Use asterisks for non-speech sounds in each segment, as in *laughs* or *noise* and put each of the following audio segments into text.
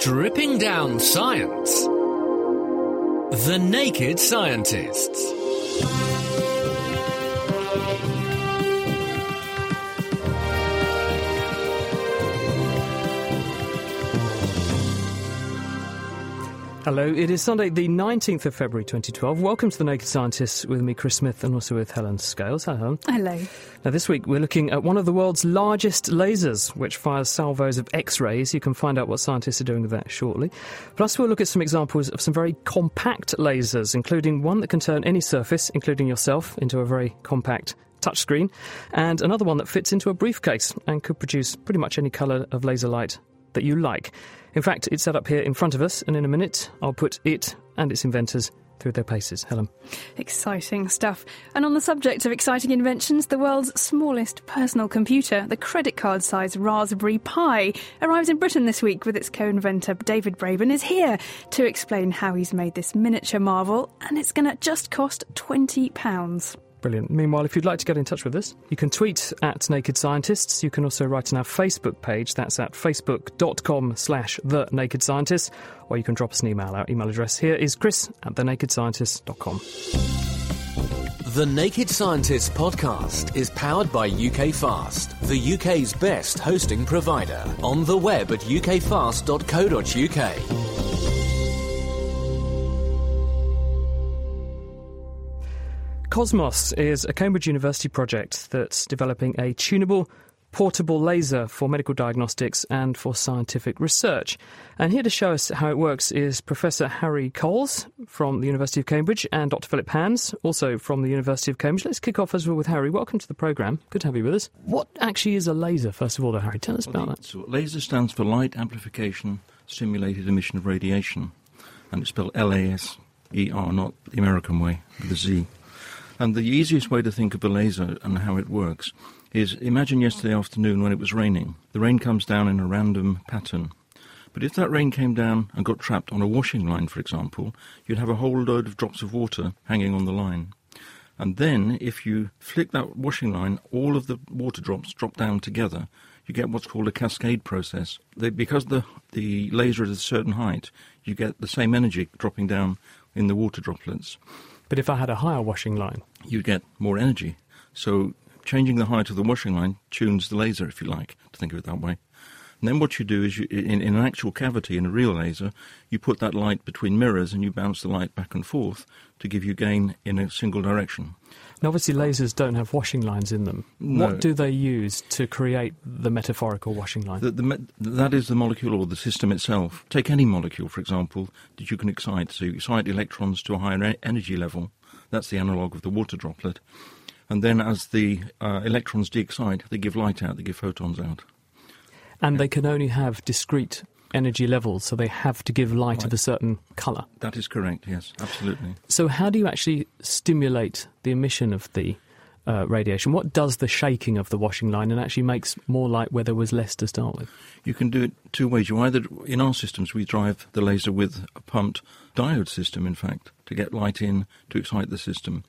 Stripping down science. The Naked Scientists. Hello, it is Sunday, the 19th of February 2012. Welcome to The Naked Scientists with me, Chris Smith, and also with Helen Scales. Hi, Helen. Hello. Now, this week we're looking at one of the world's largest lasers, which fires salvos of X rays. You can find out what scientists are doing with that shortly. Plus, we'll look at some examples of some very compact lasers, including one that can turn any surface, including yourself, into a very compact touchscreen, and another one that fits into a briefcase and could produce pretty much any colour of laser light that you like. In fact, it's set up here in front of us, and in a minute, I'll put it and its inventors through their paces. Helen. Exciting stuff. And on the subject of exciting inventions, the world's smallest personal computer, the credit card sized Raspberry Pi, arrives in Britain this week with its co inventor David Braben is here to explain how he's made this miniature marvel, and it's going to just cost £20. Brilliant. Meanwhile, if you'd like to get in touch with us, you can tweet at Naked Scientists. You can also write on our Facebook page. That's at facebook.com slash The Naked Scientists. Or you can drop us an email. Our email address here is chris at thenakedscientists.com. The Naked Scientists podcast is powered by UK Fast, the UK's best hosting provider. On the web at ukfast.co.uk. Cosmos is a Cambridge University project that's developing a tunable, portable laser for medical diagnostics and for scientific research. And here to show us how it works is Professor Harry Coles from the University of Cambridge and Dr. Philip Hands, also from the University of Cambridge. Let's kick off as well with Harry. Welcome to the programme. Good to have you with us. What actually is a laser, first of all, though, Harry? Tell us about that. So laser stands for Light Amplification Stimulated Emission of Radiation, and it's spelled L A S E R, not the American way, with a Z. And the easiest way to think of a laser and how it works is imagine yesterday afternoon when it was raining. The rain comes down in a random pattern. But if that rain came down and got trapped on a washing line, for example, you'd have a whole load of drops of water hanging on the line. And then, if you flick that washing line, all of the water drops drop down together. You get what's called a cascade process. They, because the, the laser is at a certain height, you get the same energy dropping down in the water droplets. But if I had a higher washing line, you'd get more energy. So changing the height of the washing line tunes the laser, if you like, to think of it that way. And then what you do is, you, in, in, an actual cavity in a real laser, you put that light between mirrors and you bounce the light back and forth to give you gain in a single direction. Now, obviously, lasers don't have washing lines in them. No. What do they use to create the metaphorical washing line? The, the me- that is the molecule or the system itself. Take any molecule, for example, that you can excite. So you excite electrons to a higher e- energy level. That's the analog of the water droplet. And then as the uh, electrons de-excite, they give light out, they give photons out. And they can only have discrete energy levels, so they have to give light Right. of a certain colour. That is correct, yes, absolutely. So, how do you actually stimulate the emission of the uh, radiation? What does the shaking of the washing line and actually makes more light where there was less to start with? You can do it two ways. You either, in our systems, we drive the laser with a pumped diode system, in fact, to get light in to excite the system.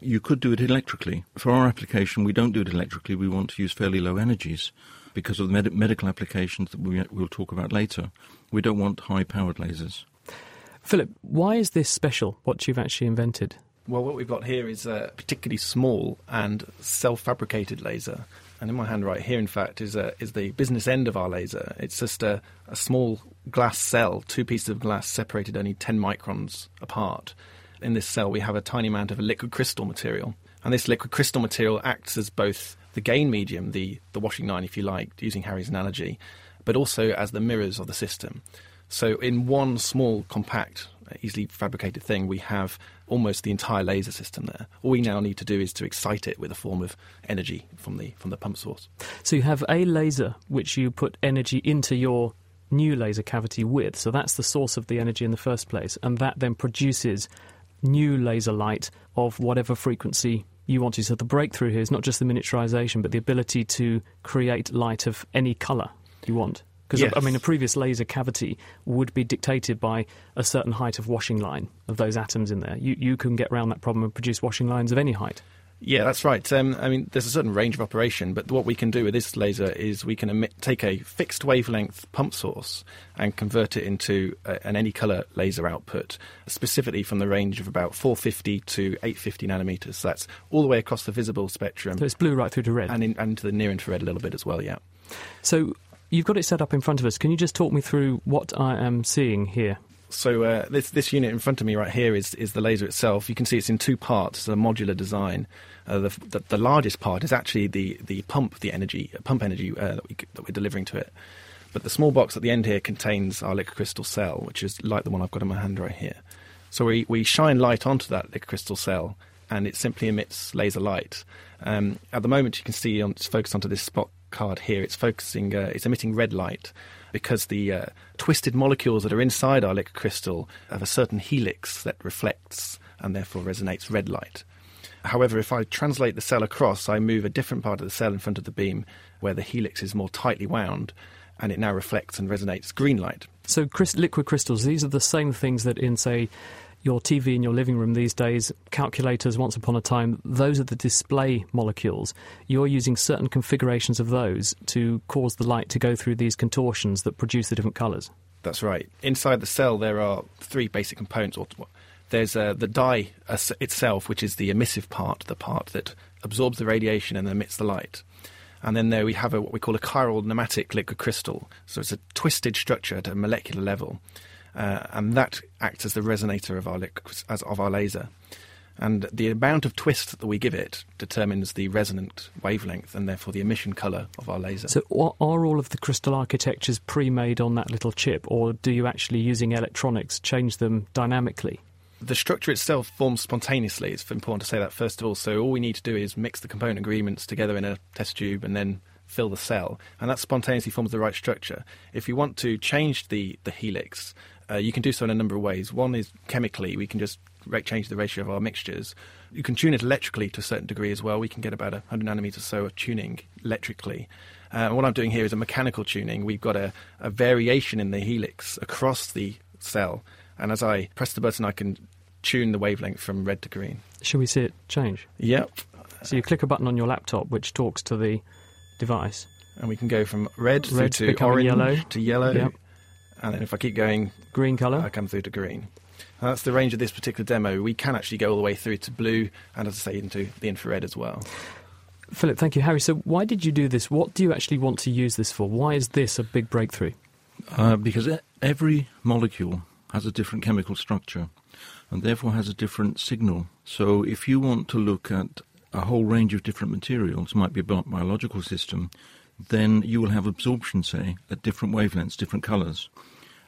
You could do it electrically. For our application, we don't do it electrically. We want to use fairly low energies because of the med- medical applications that we, we'll talk about later. We don't want high powered lasers. Philip, why is this special, what you've actually invented? Well, what we've got here is a particularly small and self-fabricated laser. And in my hand right here, in fact, is, a, is the business end of our laser. It's just a, a small glass cell, two pieces of glass separated only 10 microns apart. In this cell, we have a tiny amount of a liquid crystal material. And this liquid crystal material acts as both the gain medium, the, the washing line, if you like, using Harry's analogy, but also as the mirrors of the system. So, in one small, compact easily fabricated thing, we have almost the entire laser system there. All we now need to do is to excite it with a form of energy from the from the pump source. So you have a laser which you put energy into your new laser cavity with. So that's the source of the energy in the first place, and that then produces new laser light of whatever frequency you want to. So the breakthrough here is not just the miniaturization, but the ability to create light of any color you want. Because Yes. I mean, a previous laser cavity would be dictated by a certain height of washing line of those atoms in there. You you can get around that problem and produce washing lines of any height. Yeah, that's right. Um, I mean, there's a certain range of operation, but what we can do with this laser is we can emit, take a fixed wavelength pump source and convert it into a, an any color laser output, specifically from the range of about 450 to 850 nanometers. So that's all the way across the visible spectrum So it's blue right through to red. and, in, and to the near infrared a little bit as well. Yeah. So you've got it set up in front of us. Can you just talk me through what I am seeing here? So uh, this this unit in front of me right here is is the laser itself. You can see it's in two parts, it's a modular design. Uh, the, the the largest part is actually the the pump, the energy pump energy uh, that we that we're delivering to it. But the small box at the end here contains our liquid crystal cell, which is like the one I've got in my hand right here. So we we shine light onto that liquid crystal cell, and it simply emits laser light. Um, at the moment, you can see on, it's focused onto this spot card here. It's focusing, uh, it's emitting red light because the uh, twisted molecules that are inside our liquid crystal have a certain helix that reflects and therefore resonates red light. However, if I translate the cell across, I move a different part of the cell in front of the beam where the helix is more tightly wound, and it now reflects and resonates green light. So, liquid crystals, these are the same things that in, say, your TV in your living room these days, calculators, once upon a time, those are the display molecules. You're using certain configurations of those to cause the light to go through these contortions that produce the different colours. That's right. Inside the cell, there are three basic components. There's uh, the dye itself, which is the emissive part, the part that absorbs the radiation and emits the light. And then there we have a, what we call a chiral nematic liquid crystal. So it's a twisted structure at a molecular level, uh, and that acts as the resonator of our as of our laser. And the amount of twist that we give it determines the resonant wavelength and therefore the emission color of our laser. So, are are all of the crystal architectures pre made on that little chip, or do you actually, using electronics, change them dynamically? the structure itself forms spontaneously. It's important to say that first of all. So all we need to do is mix the component agreements together in a test tube and then fill the cell, and that spontaneously forms the right structure. If you want to change the the helix, uh, you can do so in a number of ways. One is chemically, we can just change the ratio of our mixtures. You can tune it electrically to a certain degree as well. We can get about 100 nanometers or so of tuning electrically. Uh, what I'm doing here is a mechanical tuning. We've got a, a variation in the helix across the cell, and as I press the button, I can tune the wavelength from red to green. Shall we see it change? Yep. So, you click a button on your laptop which talks to the device. And we can go from red, through Red to becoming orange yellow. to yellow. Yep. And then if I keep going, Green colour. I come through to green. And that's the range of this particular demo. We can actually go all the way through to blue and, as I say, into the infrared as well. Philip, thank you. Harry, so why did you do this? What do you actually want to use this for? Why is this a big breakthrough? Uh, because every molecule has a different chemical structure and therefore has a different signal. So if you want to look at a whole range of different materials, might be a biological system, then you will have absorption, say, at different wavelengths, different colours.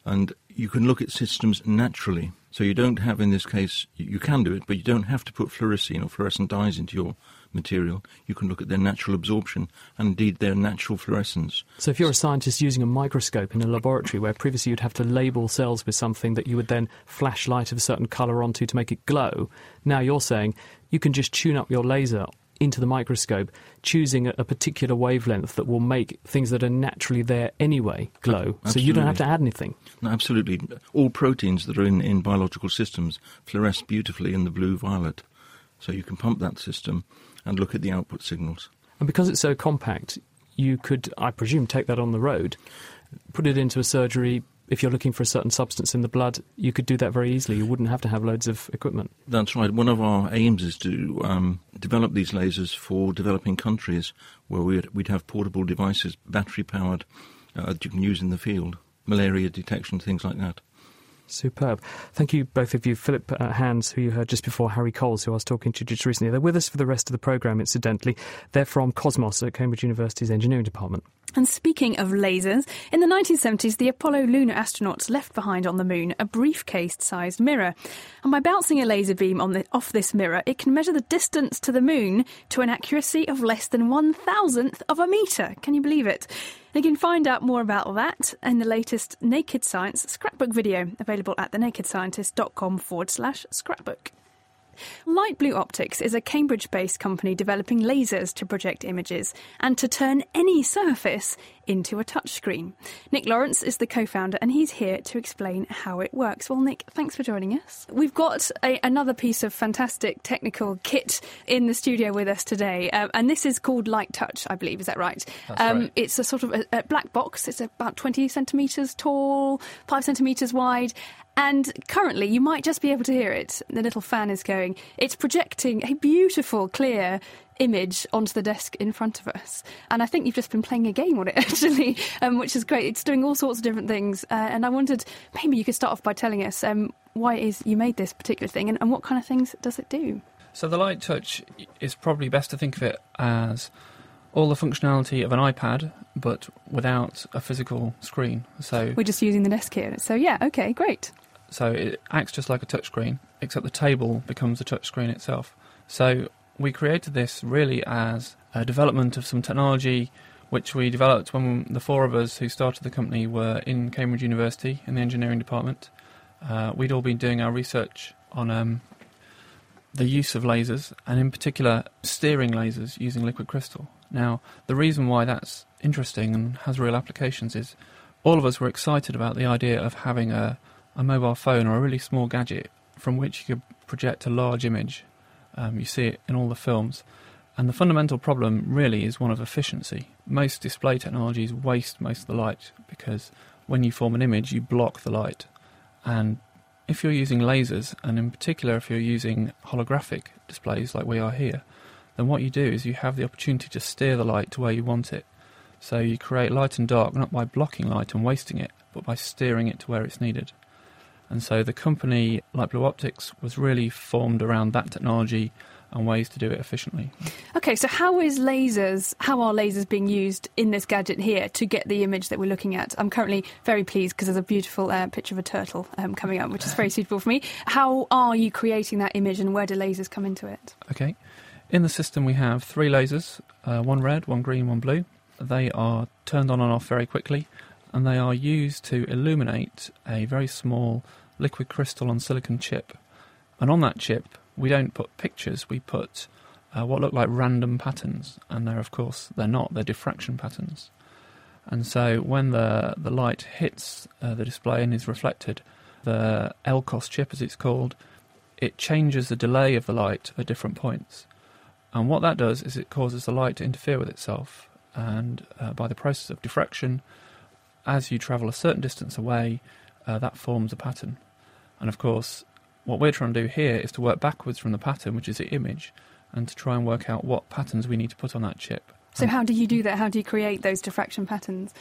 And you can look at systems naturally. So you don't have, in this case, you can do it, but you don't have to put fluorescein or fluorescent dyes into your material. You can look at their natural absorption and indeed their natural fluorescence. So, if you're a scientist using a microscope in a laboratory where previously you'd have to label cells with something that you would then flash light of a certain colour onto to make it glow, now you're saying you can just tune up your laser into the microscope, choosing a, particular wavelength that will make things that are naturally there anyway glow. So, you don't have to add anything. No, absolutely. All proteins that are in, in biological systems fluoresce beautifully in the blue violet. So you can pump that system and look at the output signals. And because it's so compact, you could, I presume, take that on the road, put it into a surgery. If you're looking for a certain substance in the blood, you could do that very easily. You wouldn't have to have loads of equipment. That's right. One of our aims is to um, develop these lasers for developing countries where we'd, we'd have portable devices, battery powered, uh, that you can use in the field, malaria detection, things like that. Superb. Thank you, both of you. Philip uh, Hands, who you heard just before, Harry Coles, who I was talking to just recently. They're with us for the rest of the programme, incidentally. They're from Cosmos at Cambridge University's Engineering Department. And speaking of lasers, in the 1970s, the Apollo lunar astronauts left behind on the moon a briefcase sized mirror. And by bouncing a laser beam the, off this mirror, it can measure the distance to the moon to an accuracy of less than one thousandth of a metre. Can you believe it? You can find out more about that in the latest Naked Science scrapbook video, available at thenakedscientist.com forward slash scrapbook. Light Blue Optics is a Cambridge based company developing lasers to project images and to turn any surface into a touchscreen. Nick Lawrence is the co founder and he's here to explain how it works. Well, Nick, thanks for joining us. We've got a, another piece of fantastic technical kit in the studio with us today, uh, and this is called Light Touch, I believe. Is that right? Um, right. It's a sort of a, a black box, it's about 20 centimetres tall, 5 centimetres wide, and currently, you might just be able to hear it. The little fan is going. It's projecting a beautiful, clear image onto the desk in front of us. And I think you've just been playing a game on it, *laughs* actually, um, which is great. It's doing all sorts of different things. Uh, and I wondered maybe you could start off by telling us um, why it is you made this particular thing and, and what kind of things does it do? So, the Light Touch is probably best to think of it as all the functionality of an iPad, but without a physical screen. So we're just using the desk here. So yeah, okay, great. So it acts just like a touchscreen, except the table becomes a touchscreen itself. So we created this really as a development of some technology which we developed when the four of us who started the company were in Cambridge University in the engineering department. Uh, we'd all been doing our research on um, the use of lasers, and in particular steering lasers using liquid crystal. Now, the reason why that's interesting and has real applications is all of us were excited about the idea of having a a mobile phone or a really small gadget from which you could project a large image. Um, you see it in all the films. And the fundamental problem really is one of efficiency. Most display technologies waste most of the light because when you form an image, you block the light. And if you're using lasers, and in particular if you're using holographic displays like we are here, then what you do is you have the opportunity to steer the light to where you want it. So you create light and dark not by blocking light and wasting it, but by steering it to where it's needed. And so the company, Light Blue Optics, was really formed around that technology and ways to do it efficiently. Okay, so how is lasers, how are lasers being used in this gadget here to get the image that we're looking at? I'm currently very pleased because there's a beautiful uh, picture of a turtle um, coming up, which is very *laughs* suitable for me. How are you creating that image and where do lasers come into it? Okay, in the system we have three lasers, uh, one red, one green, one blue. They are turned on and off very quickly and they are used to illuminate a very small liquid crystal on silicon chip. And on that chip, we don't put pictures, we put uh, what look like random patterns, and they're, of course, they're not, they're diffraction patterns. And so when the, the light hits uh, the display and is reflected, the LCOS chip, as it's called, it changes the delay of the light at different points. And what that does is it causes the light to interfere with itself. And uh, by the process of diffraction, as you travel a certain distance away, uh, that forms a pattern. And of course, what we're trying to do here is to work backwards from the pattern, which is the image, and to try and work out what patterns we need to put on that chip. So, how do you do that? How do you create those diffraction patterns?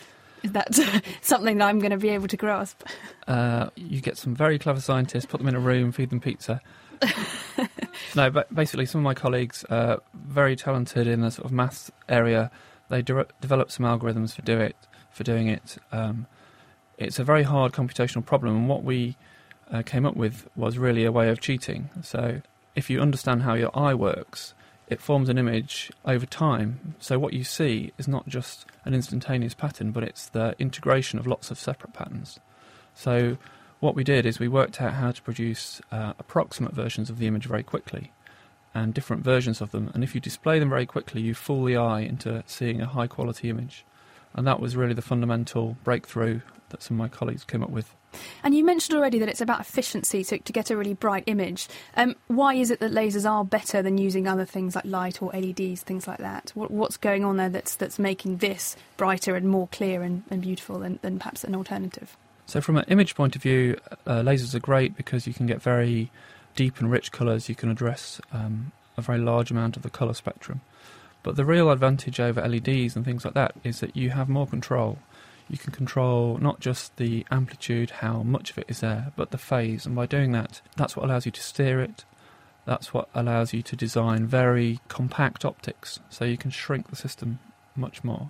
Is that *laughs* something that I'm going to be able to grasp? Uh, you get some very clever scientists, put them in a room, feed them pizza. *laughs* no, but basically, some of my colleagues are very talented in the sort of maths area. They de- develop some algorithms for do it for doing it. Um, it's a very hard computational problem, and what we uh, came up with was really a way of cheating. So, if you understand how your eye works, it forms an image over time. So, what you see is not just an instantaneous pattern, but it's the integration of lots of separate patterns. So, what we did is we worked out how to produce uh, approximate versions of the image very quickly and different versions of them. And if you display them very quickly, you fool the eye into seeing a high quality image. And that was really the fundamental breakthrough that some of my colleagues came up with. And you mentioned already that it's about efficiency to, to get a really bright image. Um, why is it that lasers are better than using other things like light or LEDs, things like that? What, what's going on there that's, that's making this brighter and more clear and, and beautiful than, than perhaps an alternative? So, from an image point of view, uh, lasers are great because you can get very deep and rich colours. You can address um, a very large amount of the colour spectrum. But the real advantage over LEDs and things like that is that you have more control. you can control not just the amplitude, how much of it is there, but the phase. And by doing that, that's what allows you to steer it. That's what allows you to design very compact optics, so you can shrink the system much more.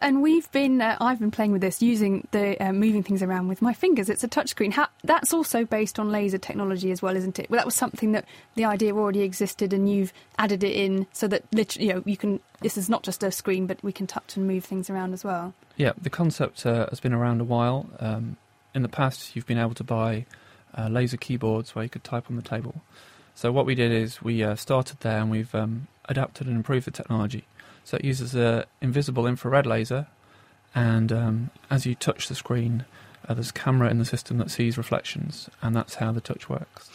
And we've been, uh, I've been playing with this using the uh, moving things around with my fingers. It's a touchscreen. That's also based on laser technology as well, isn't it? Well, that was something that the idea already existed, and you've added it in so that literally, you know, you can. This is not just a screen, but we can touch and move things around as well. Yeah, the concept uh, has been around a while. Um, in the past, you've been able to buy uh, laser keyboards where you could type on the table. So what we did is we uh, started there, and we've um, adapted and improved the technology. So it uses an invisible infrared laser, and um, as you touch the screen, uh, there's a camera in the system that sees reflections, and that's how the touch works.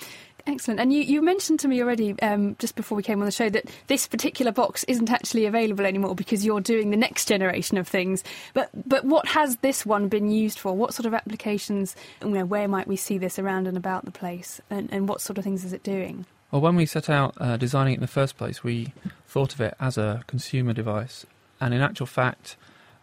Excellent. And you, you mentioned to me already, um, just before we came on the show, that this particular box isn't actually available anymore because you're doing the next generation of things. But but what has this one been used for? What sort of applications? You know, where might we see this around and about the place? And, and what sort of things is it doing? Well, when we set out uh, designing it in the first place, we thought of it as a consumer device. And in actual fact,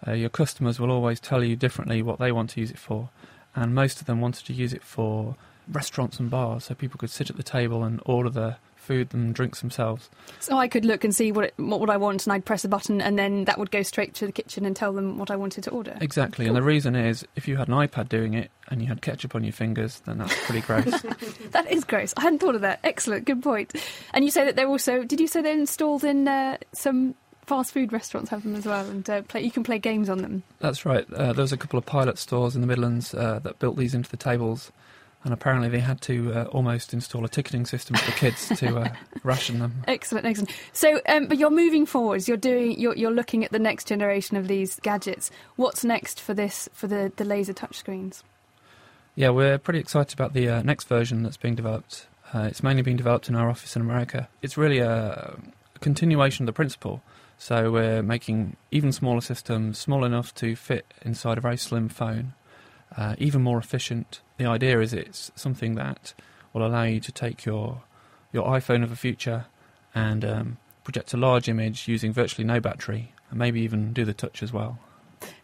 uh, your customers will always tell you differently what they want to use it for. And most of them wanted to use it for restaurants and bars, so people could sit at the table and order the food and drinks themselves. So I could look and see what it, what would I want, and I'd press a button, and then that would go straight to the kitchen and tell them what I wanted to order. Exactly, cool. and the reason is if you had an iPad doing it and you had ketchup on your fingers, then that's pretty gross. *laughs* that is gross. I hadn't thought of that. Excellent, good point. And you say that they're also. Did you say they're installed in uh, some fast food restaurants have them as well, and uh, play, you can play games on them. That's right. Uh, there was a couple of pilot stores in the Midlands uh, that built these into the tables, and apparently they had to uh, almost install a ticketing system for the kids to uh, *laughs* ration them. Excellent, excellent. So, um, but you're moving forwards. You're doing. You're, you're looking at the next generation of these gadgets. What's next for this for the the laser touchscreens? Yeah, we're pretty excited about the uh, next version that's being developed. Uh, it's mainly being developed in our office in America. It's really a continuation of the principle. So we're making even smaller systems, small enough to fit inside a very slim phone, uh, even more efficient. The idea is it's something that will allow you to take your your iPhone of the future and um, project a large image using virtually no battery, and maybe even do the touch as well.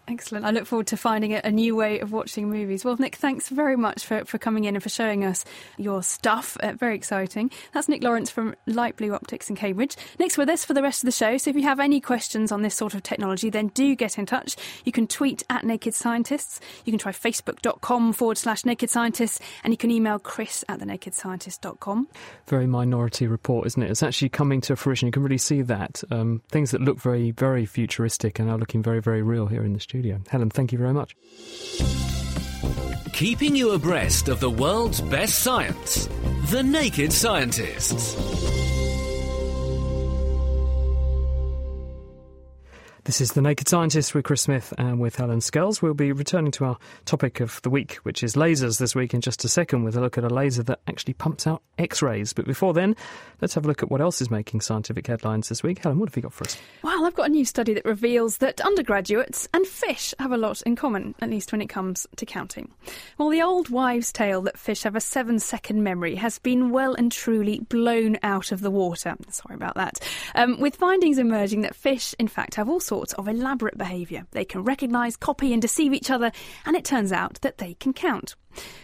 Excellent. I look forward to finding a new way of watching movies. Well, Nick, thanks very much for, for coming in and for showing us your stuff. Uh, very exciting. That's Nick Lawrence from Light Blue Optics in Cambridge. Nick's with us for the rest of the show. So if you have any questions on this sort of technology, then do get in touch. You can tweet at Naked Scientists. You can try facebook.com forward slash Naked Scientists. And you can email chris at thenakedscientist.com. Very minority report, isn't it? It's actually coming to fruition. You can really see that. Um, things that look very, very futuristic and are looking very, very real here in the studio studio. Helen, thank you very much. Keeping you abreast of the world's best science, The Naked Scientists. This is The Naked Scientist with Chris Smith and with Helen Scales. We'll be returning to our topic of the week, which is lasers this week in just a second with a look at a laser that actually pumps out X rays. But before then, let's have a look at what else is making scientific headlines this week. Helen, what have you got for us? Well, I've got a new study that reveals that undergraduates and fish have a lot in common, at least when it comes to counting. Well, the old wives' tale that fish have a seven second memory has been well and truly blown out of the water. Sorry about that. Um, with findings emerging that fish, in fact, have all sorts sorts of elaborate behaviour. They can recognise, copy, and deceive each other, and it turns out that they can count.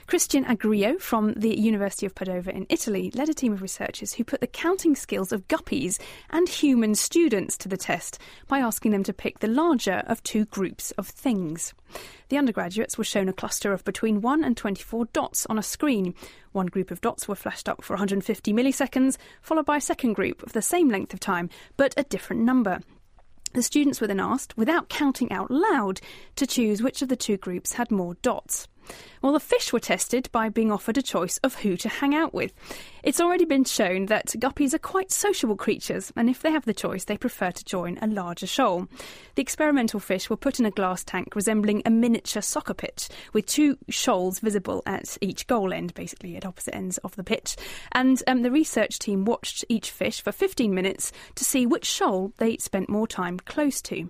Christian Agrillo from the University of Padova in Italy led a team of researchers who put the counting skills of guppies and human students to the test by asking them to pick the larger of two groups of things. The undergraduates were shown a cluster of between 1 and 24 dots on a screen. One group of dots were flashed up for 150 milliseconds, followed by a second group of the same length of time, but a different number. The students were then asked, without counting out loud, to choose which of the two groups had more dots. Well, the fish were tested by being offered a choice of who to hang out with. It's already been shown that guppies are quite sociable creatures, and if they have the choice, they prefer to join a larger shoal. The experimental fish were put in a glass tank resembling a miniature soccer pitch, with two shoals visible at each goal end, basically at opposite ends of the pitch. And um, the research team watched each fish for 15 minutes to see which shoal they spent more time close to.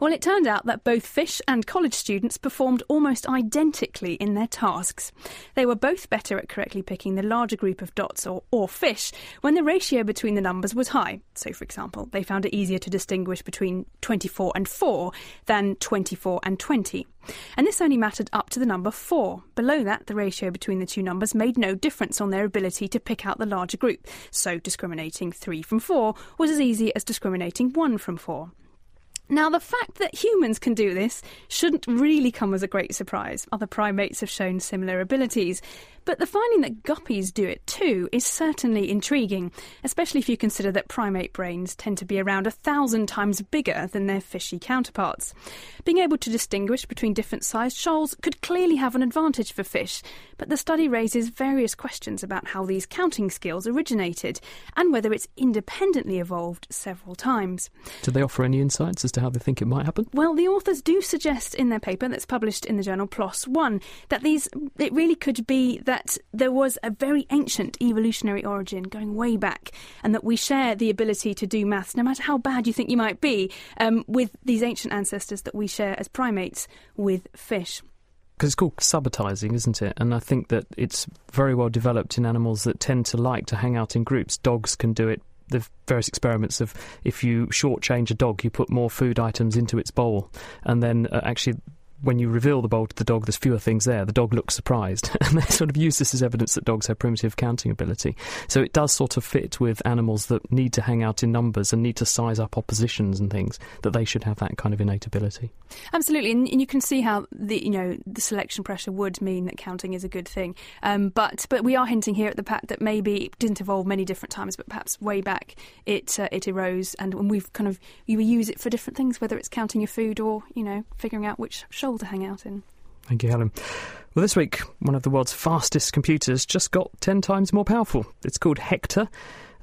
Well, it turned out that both fish and college students performed almost identically in their tasks. They were both better at correctly picking the larger group of dots or, or fish when the ratio between the numbers was high. So, for example, they found it easier to distinguish between 24 and 4 than 24 and 20. And this only mattered up to the number 4. Below that, the ratio between the two numbers made no difference on their ability to pick out the larger group. So, discriminating 3 from 4 was as easy as discriminating 1 from 4. Now, the fact that humans can do this shouldn't really come as a great surprise. Other primates have shown similar abilities. But the finding that guppies do it too is certainly intriguing, especially if you consider that primate brains tend to be around a thousand times bigger than their fishy counterparts. Being able to distinguish between different sized shoals could clearly have an advantage for fish, but the study raises various questions about how these counting skills originated and whether it's independently evolved several times. Do they offer any insights as to how they think it might happen? Well, the authors do suggest in their paper that's published in the journal PLOS One that these it really could be that there was a very ancient evolutionary origin going way back, and that we share the ability to do maths, no matter how bad you think you might be, um, with these ancient ancestors that we share as primates with fish because it's called subitizing, isn't it? And I think that it's very well developed in animals that tend to like to hang out in groups. Dogs can do it. The various experiments of if you shortchange a dog, you put more food items into its bowl, and then uh, actually when you reveal the bowl to the dog, there's fewer things there. The dog looks surprised. *laughs* and they sort of use this as evidence that dogs have primitive counting ability. So it does sort of fit with animals that need to hang out in numbers and need to size up oppositions and things, that they should have that kind of innate ability. Absolutely. And, and you can see how the, you know, the selection pressure would mean that counting is a good thing. Um, but, but we are hinting here at the fact that maybe it didn't evolve many different times, but perhaps way back it, uh, it arose and we've kind of, you use it for different things, whether it's counting your food or, you know, figuring out which to hang out in. Thank you, Helen. Well, this week, one of the world's fastest computers just got 10 times more powerful. It's called Hector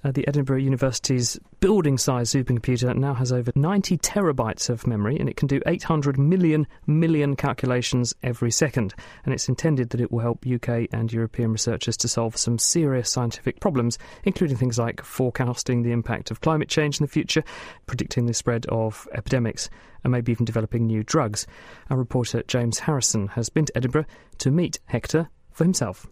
uh, the Edinburgh University's building size supercomputer now has over 90 terabytes of memory and it can do 800 million million calculations every second. And it's intended that it will help UK and European researchers to solve some serious scientific problems, including things like forecasting the impact of climate change in the future, predicting the spread of epidemics, and maybe even developing new drugs. Our reporter James Harrison has been to Edinburgh to meet Hector for himself.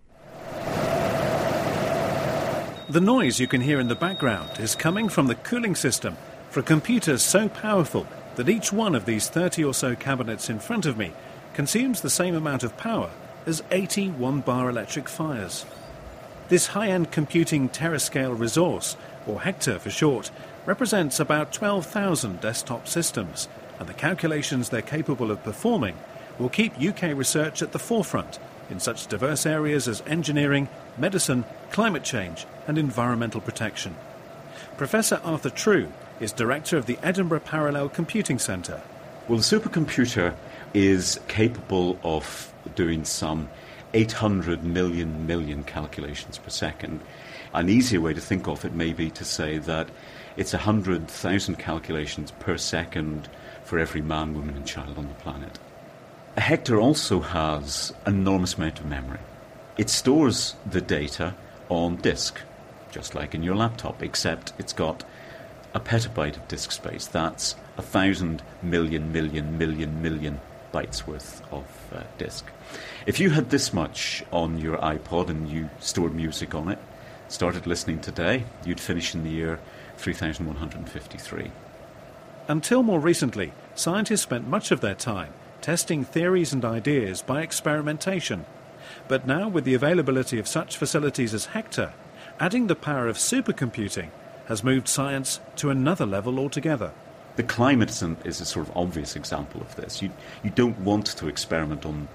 The noise you can hear in the background is coming from the cooling system for a computer so powerful that each one of these 30 or so cabinets in front of me consumes the same amount of power as 80 one bar electric fires. This high end computing terascale resource, or Hector for short, represents about 12,000 desktop systems, and the calculations they're capable of performing will keep UK research at the forefront in such diverse areas as engineering, medicine, climate change, and environmental protection. Professor Arthur Trew is director of the Edinburgh Parallel Computing Centre. Well, the supercomputer is capable of doing some 800 million million calculations per second. An easier way to think of it may be to say that it's 100,000 calculations per second for every man, woman, and child on the planet. Hector also has an enormous amount of memory. It stores the data on disk, just like in your laptop, except it's got a petabyte of disk space. That's a thousand million, million, million, million bytes worth of uh, disk. If you had this much on your iPod and you stored music on it, started listening today, you'd finish in the year 3153. Until more recently, scientists spent much of their time testing theories and ideas by experimentation. But now, with the availability of such facilities as Hector, adding the power of supercomputing has moved science to another level altogether. The climate is a sort of obvious example of this. You, you don't want to experiment on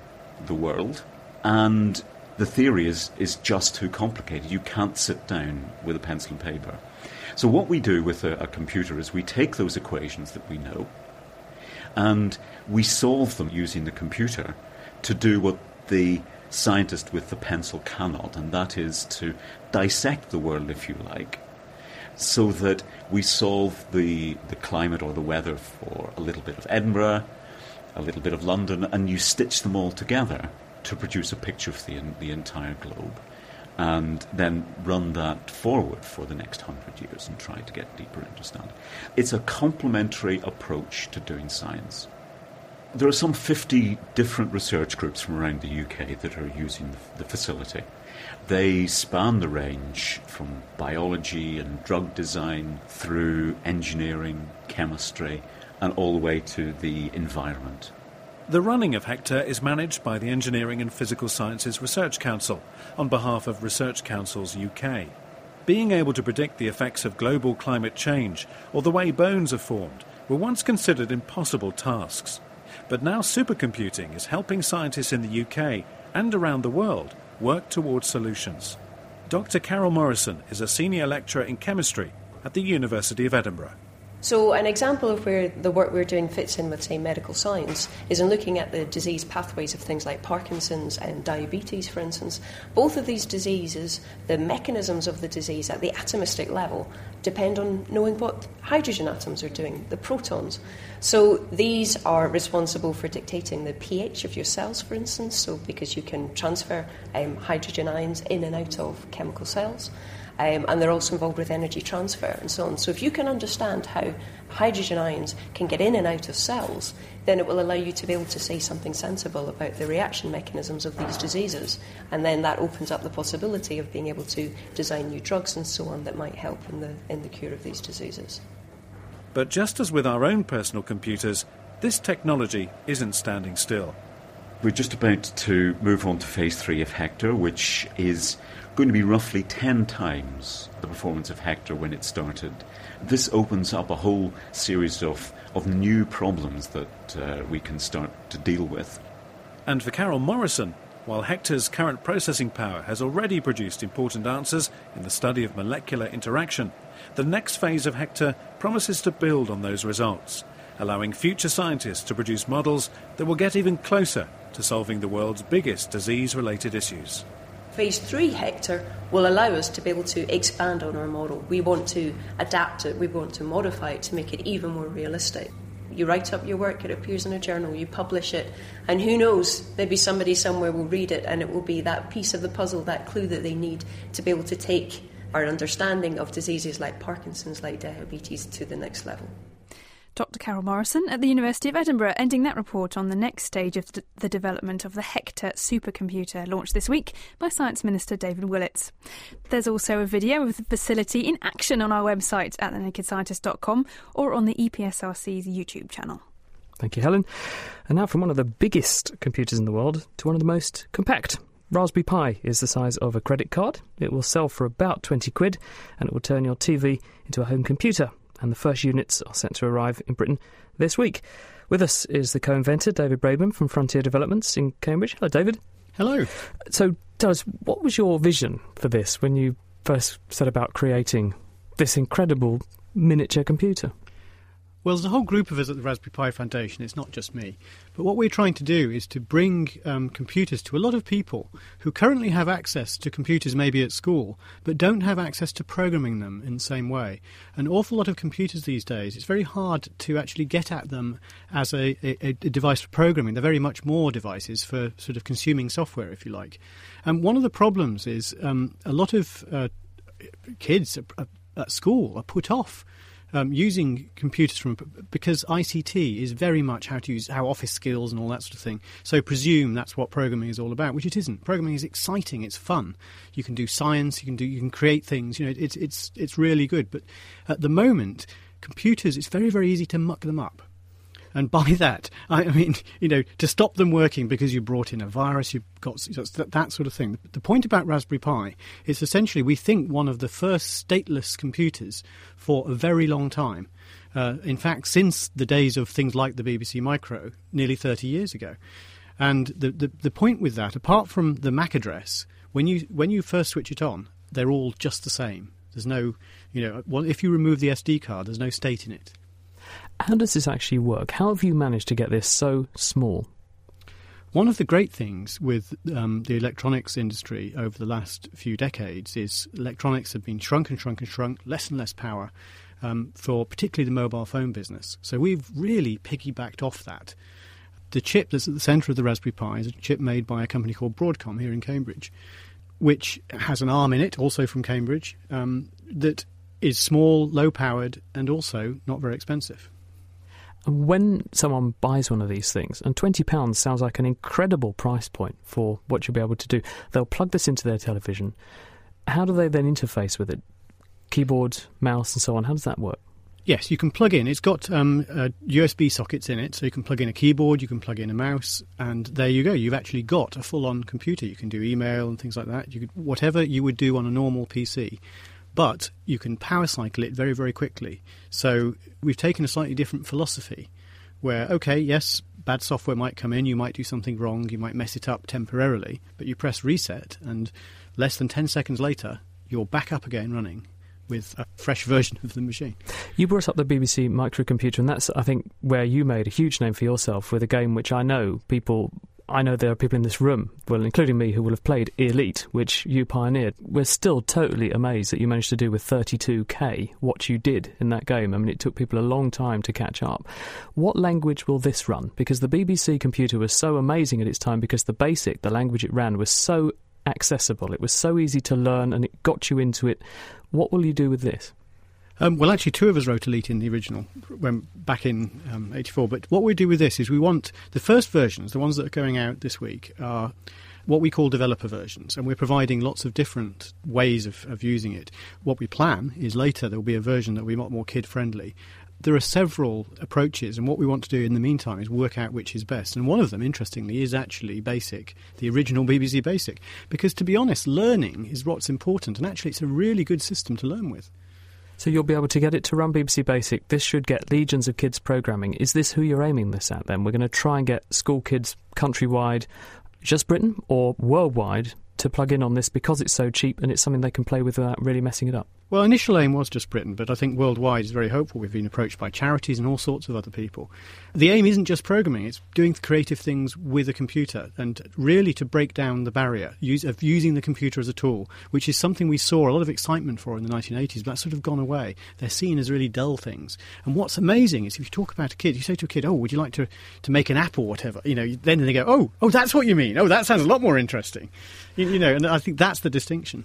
the world, and the theory is, is just too complicated. You can't sit down with a pencil and paper. So, what we do with a, a computer is we take those equations that we know, and we solve them using the computer to do what the scientist with the pencil cannot, and that is to dissect the world, if you like, so that we solve the, the climate or the weather for a little bit of Edinburgh, a little bit of London, and you stitch them all together to produce a picture of the, the entire globe. and then run that forward for the next hundred years and try to get deeper understanding. It's a complementary approach to doing science. There are some 50 different research groups from around the UK that are using the facility. They span the range from biology and drug design through engineering, chemistry, and all the way to the environment. The running of Hector is managed by the Engineering and Physical Sciences Research Council on behalf of Research Councils UK. Being able to predict the effects of global climate change or the way bones are formed were once considered impossible tasks. But now supercomputing is helping scientists in the UK and around the world work towards solutions. Dr. Carol Morrison is a senior lecturer in chemistry at the University of Edinburgh. So, an example of where the work we're doing fits in with, say, medical science is in looking at the disease pathways of things like Parkinson's and diabetes, for instance. Both of these diseases, the mechanisms of the disease at the atomistic level, depend on knowing what hydrogen atoms are doing, the protons. So, these are responsible for dictating the pH of your cells, for instance, so because you can transfer um, hydrogen ions in and out of chemical cells. Um, and they're also involved with energy transfer and so on. So, if you can understand how hydrogen ions can get in and out of cells, then it will allow you to be able to say something sensible about the reaction mechanisms of these diseases. And then that opens up the possibility of being able to design new drugs and so on that might help in the, in the cure of these diseases. But just as with our own personal computers, this technology isn't standing still. We're just about to move on to phase three of Hector, which is going to be roughly 10 times the performance of Hector when it started. This opens up a whole series of, of new problems that uh, we can start to deal with. And for Carol Morrison, while Hector's current processing power has already produced important answers in the study of molecular interaction, the next phase of Hector promises to build on those results, allowing future scientists to produce models that will get even closer to solving the world's biggest disease related issues. Phase three, Hector, will allow us to be able to expand on our model. We want to adapt it, we want to modify it to make it even more realistic. You write up your work, it appears in a journal, you publish it, and who knows, maybe somebody somewhere will read it and it will be that piece of the puzzle, that clue that they need to be able to take our understanding of diseases like Parkinson's, like diabetes, to the next level. Dr. Carol Morrison at the University of Edinburgh, ending that report on the next stage of the development of the Hector supercomputer launched this week by Science Minister David Willetts. There's also a video of the facility in action on our website at thenakedscientist.com or on the EPSRC's YouTube channel. Thank you, Helen. And now from one of the biggest computers in the world to one of the most compact. Raspberry Pi is the size of a credit card. It will sell for about 20 quid and it will turn your TV into a home computer and the first units are set to arrive in Britain this week. With us is the co inventor, David Braben from Frontier Developments in Cambridge. Hello, David. Hello. So, tell us, what was your vision for this when you first set about creating this incredible miniature computer? Well, there's a whole group of us at the Raspberry Pi Foundation. It's not just me. But what we're trying to do is to bring um, computers to a lot of people who currently have access to computers maybe at school, but don't have access to programming them in the same way. An awful lot of computers these days, it's very hard to actually get at them as a, a, a device for programming. They're very much more devices for sort of consuming software, if you like. And one of the problems is um, a lot of uh, kids at school are put off um, using computers from because ICT is very much how to use how office skills and all that sort of thing. So presume that's what programming is all about, which it isn't. Programming is exciting. It's fun. You can do science. You can do. You can create things. You know, it's it's it's really good. But at the moment, computers, it's very very easy to muck them up. And by that, *laughs* I mean, you know, to stop them working because you brought in a virus, you've got that, that sort of thing. The point about Raspberry Pi is essentially we think one of the first stateless computers for a very long time. Uh, in fact, since the days of things like the BBC Micro, nearly 30 years ago. And the, the, the point with that, apart from the MAC address, when you, when you first switch it on, they're all just the same. There's no, you know, if you remove the SD card, there's no state in it. How does this actually work? How have you managed to get this so small? One of the great things with um, the electronics industry over the last few decades is electronics have been shrunk and shrunk and shrunk, less and less power um, for particularly the mobile phone business. So we've really piggybacked off that. The chip that's at the centre of the Raspberry Pi is a chip made by a company called Broadcom here in Cambridge. which has an arm in it, also from Cambridge, um, that is small, low powered, and also not very expensive. When someone buys one of these things, and £20 sounds like an incredible price point for what you'll be able to do, they'll plug this into their television. How do they then interface with it? Keyboard, mouse, and so on. How does that work? Yes, you can plug in. It's got um, uh, USB sockets in it, so you can plug in a keyboard, you can plug in a mouse, and there you go. You've actually got a full-on computer. You can do email and things like that. You could, whatever you would do on a normal PC, but you can power cycle it very, very quickly. So we've taken a slightly different philosophy, where okay, yes, bad software might come in, you might do something wrong, you might mess it up temporarily, but you press reset, and less than ten seconds later, you're back up again running with a fresh version of the machine. You brought up the BBC microcomputer, and that's, I think, where you made a huge name for yourself with a game which I know people. I know there are people in this room, well, including me, who will have played Elite, which you pioneered. We're still totally amazed that you managed to do with 32k what you did in that game. I mean, it took people a long time to catch up. What language will this run? Because the BBC computer was so amazing at its time because the basic, the language it ran, was so accessible. It was so easy to learn and it got you into it. What will you do with this? Um, well, actually, two of us wrote Elite in the original when back in um, '84. But what we do with this is we want the first versions, the ones that are going out this week, are what we call developer versions, and we're providing lots of different ways of, of using it. What we plan is later there will be a version that will be a lot more kid friendly, there are several approaches, and what we want to do in the meantime is work out which is best. And one of them, interestingly, is actually Basic, the original BBC Basic. Because to be honest, learning is what's important, and actually, it's a really good system to learn with. So you'll be able to get it to run BBC Basic. This should get legions of kids programming. Is this who you're aiming this at then? We're going to try and get school kids countrywide, just Britain, or worldwide to plug in on this because it's so cheap and it's something they can play with without really messing it up? Well, initial aim was just Britain, but I think worldwide is very hopeful. We've been approached by charities and all sorts of other people. The aim isn't just programming, it's doing creative things with a computer and really to break down the barrier of using the computer as a tool, which is something we saw a lot of excitement for in the 1980s, but that's sort of gone away. They're seen as really dull things. And what's amazing is if you talk about a kid, you say to a kid, oh, would you like to, to make an app or whatever? You know, then they go, oh, oh, that's what you mean. Oh, that sounds a lot more interesting. You, you know, and I think that's the distinction.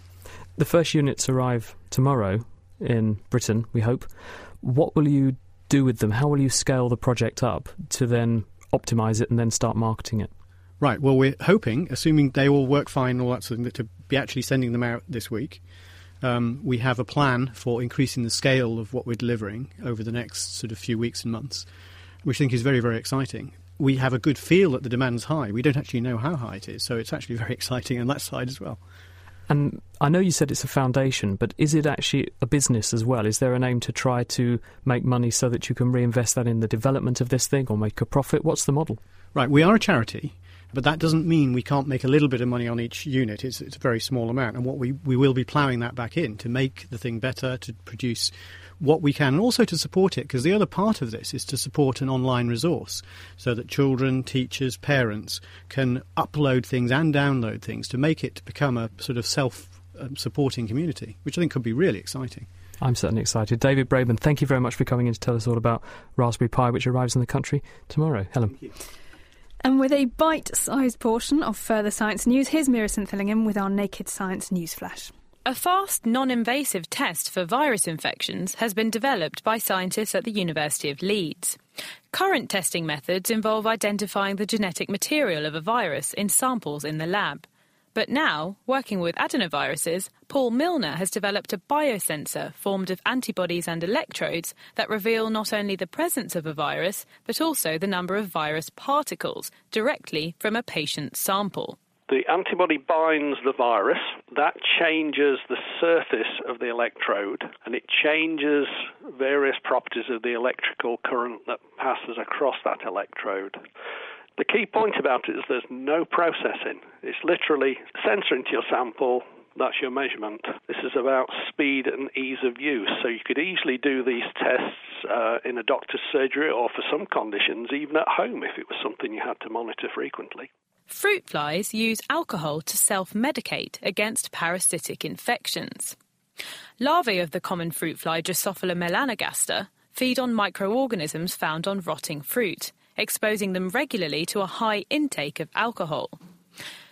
The first units arrive tomorrow in Britain, we hope. What will you do with them? How will you scale the project up to then optimize it and then start marketing it? Right. Well, we're hoping, assuming they all work fine, and all that sort of thing, to be actually sending them out this week. Um, we have a plan for increasing the scale of what we're delivering over the next sort of few weeks and months, which I think is very, very exciting. We have a good feel that the demand's high. We don't actually know how high it is, so it's actually *laughs* very exciting on that side as well. And I know you said it's a foundation, but is it actually a business as well? Is there an aim to try to make money so that you can reinvest that in the development of this thing or make a profit? What's the model? Right, we are a charity, but that doesn't mean we can't make a little bit of money on each unit. It's, it's a very small amount, and what we, we will be ploughing that back in to make the thing better, to produce what we can, and also to support it, because the other part of this is to support an online resource so that children, teachers, parents can upload things and download things to make it become a sort of self um, supporting community, which I think could be really exciting. I'm certainly excited. David Braben, thank you very much for coming in to tell us all about Raspberry Pi, which arrives in the country tomorrow. Helen. And with a bite sized portion of further science news, here's Mira St. with our Naked Science News Flash. A fast, non invasive test for virus infections has been developed by scientists at the University of Leeds. Current testing methods involve identifying the genetic material of a virus in samples in the lab. But now, working with adenoviruses, Paul Millner has developed a biosensor formed of antibodies and electrodes that reveal not only the presence of a virus, but also the number of virus particles directly from a patient's sample. The antibody binds the virus, that changes the surface of the electrode, and it changes various properties of the electrical current that passes across that electrode. The key point about it is there's no processing. It's literally sensor into your sample, that's your measurement. This is about speed and ease of use. So you could easily do these tests uh, in a doctor's surgery or for some conditions, even at home if it was something you had to monitor frequently. Fruit flies use alcohol to self medicate against parasitic infections. Larvae of the common fruit fly Drosophila melanogaster feed on microorganisms found on rotting fruit, exposing them regularly to a high intake of alcohol.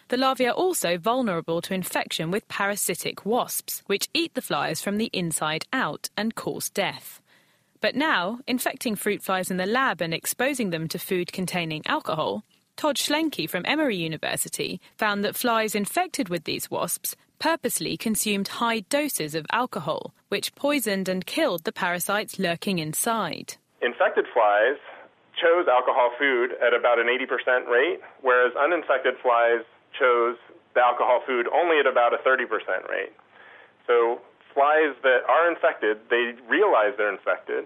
The larvae are also vulnerable to infection with parasitic wasps, which eat the flies from the inside out and cause death. But now, infecting fruit flies in the lab and exposing them to food containing alcohol, Todd Schlenke from Emory University found that flies infected with these wasps purposely consumed high doses of alcohol, which poisoned and killed the parasites lurking inside. Infected flies chose alcohol food at about an 80% rate, whereas uninfected flies chose the alcohol food only at about a 30% rate. So flies that are infected, they realize they're infected,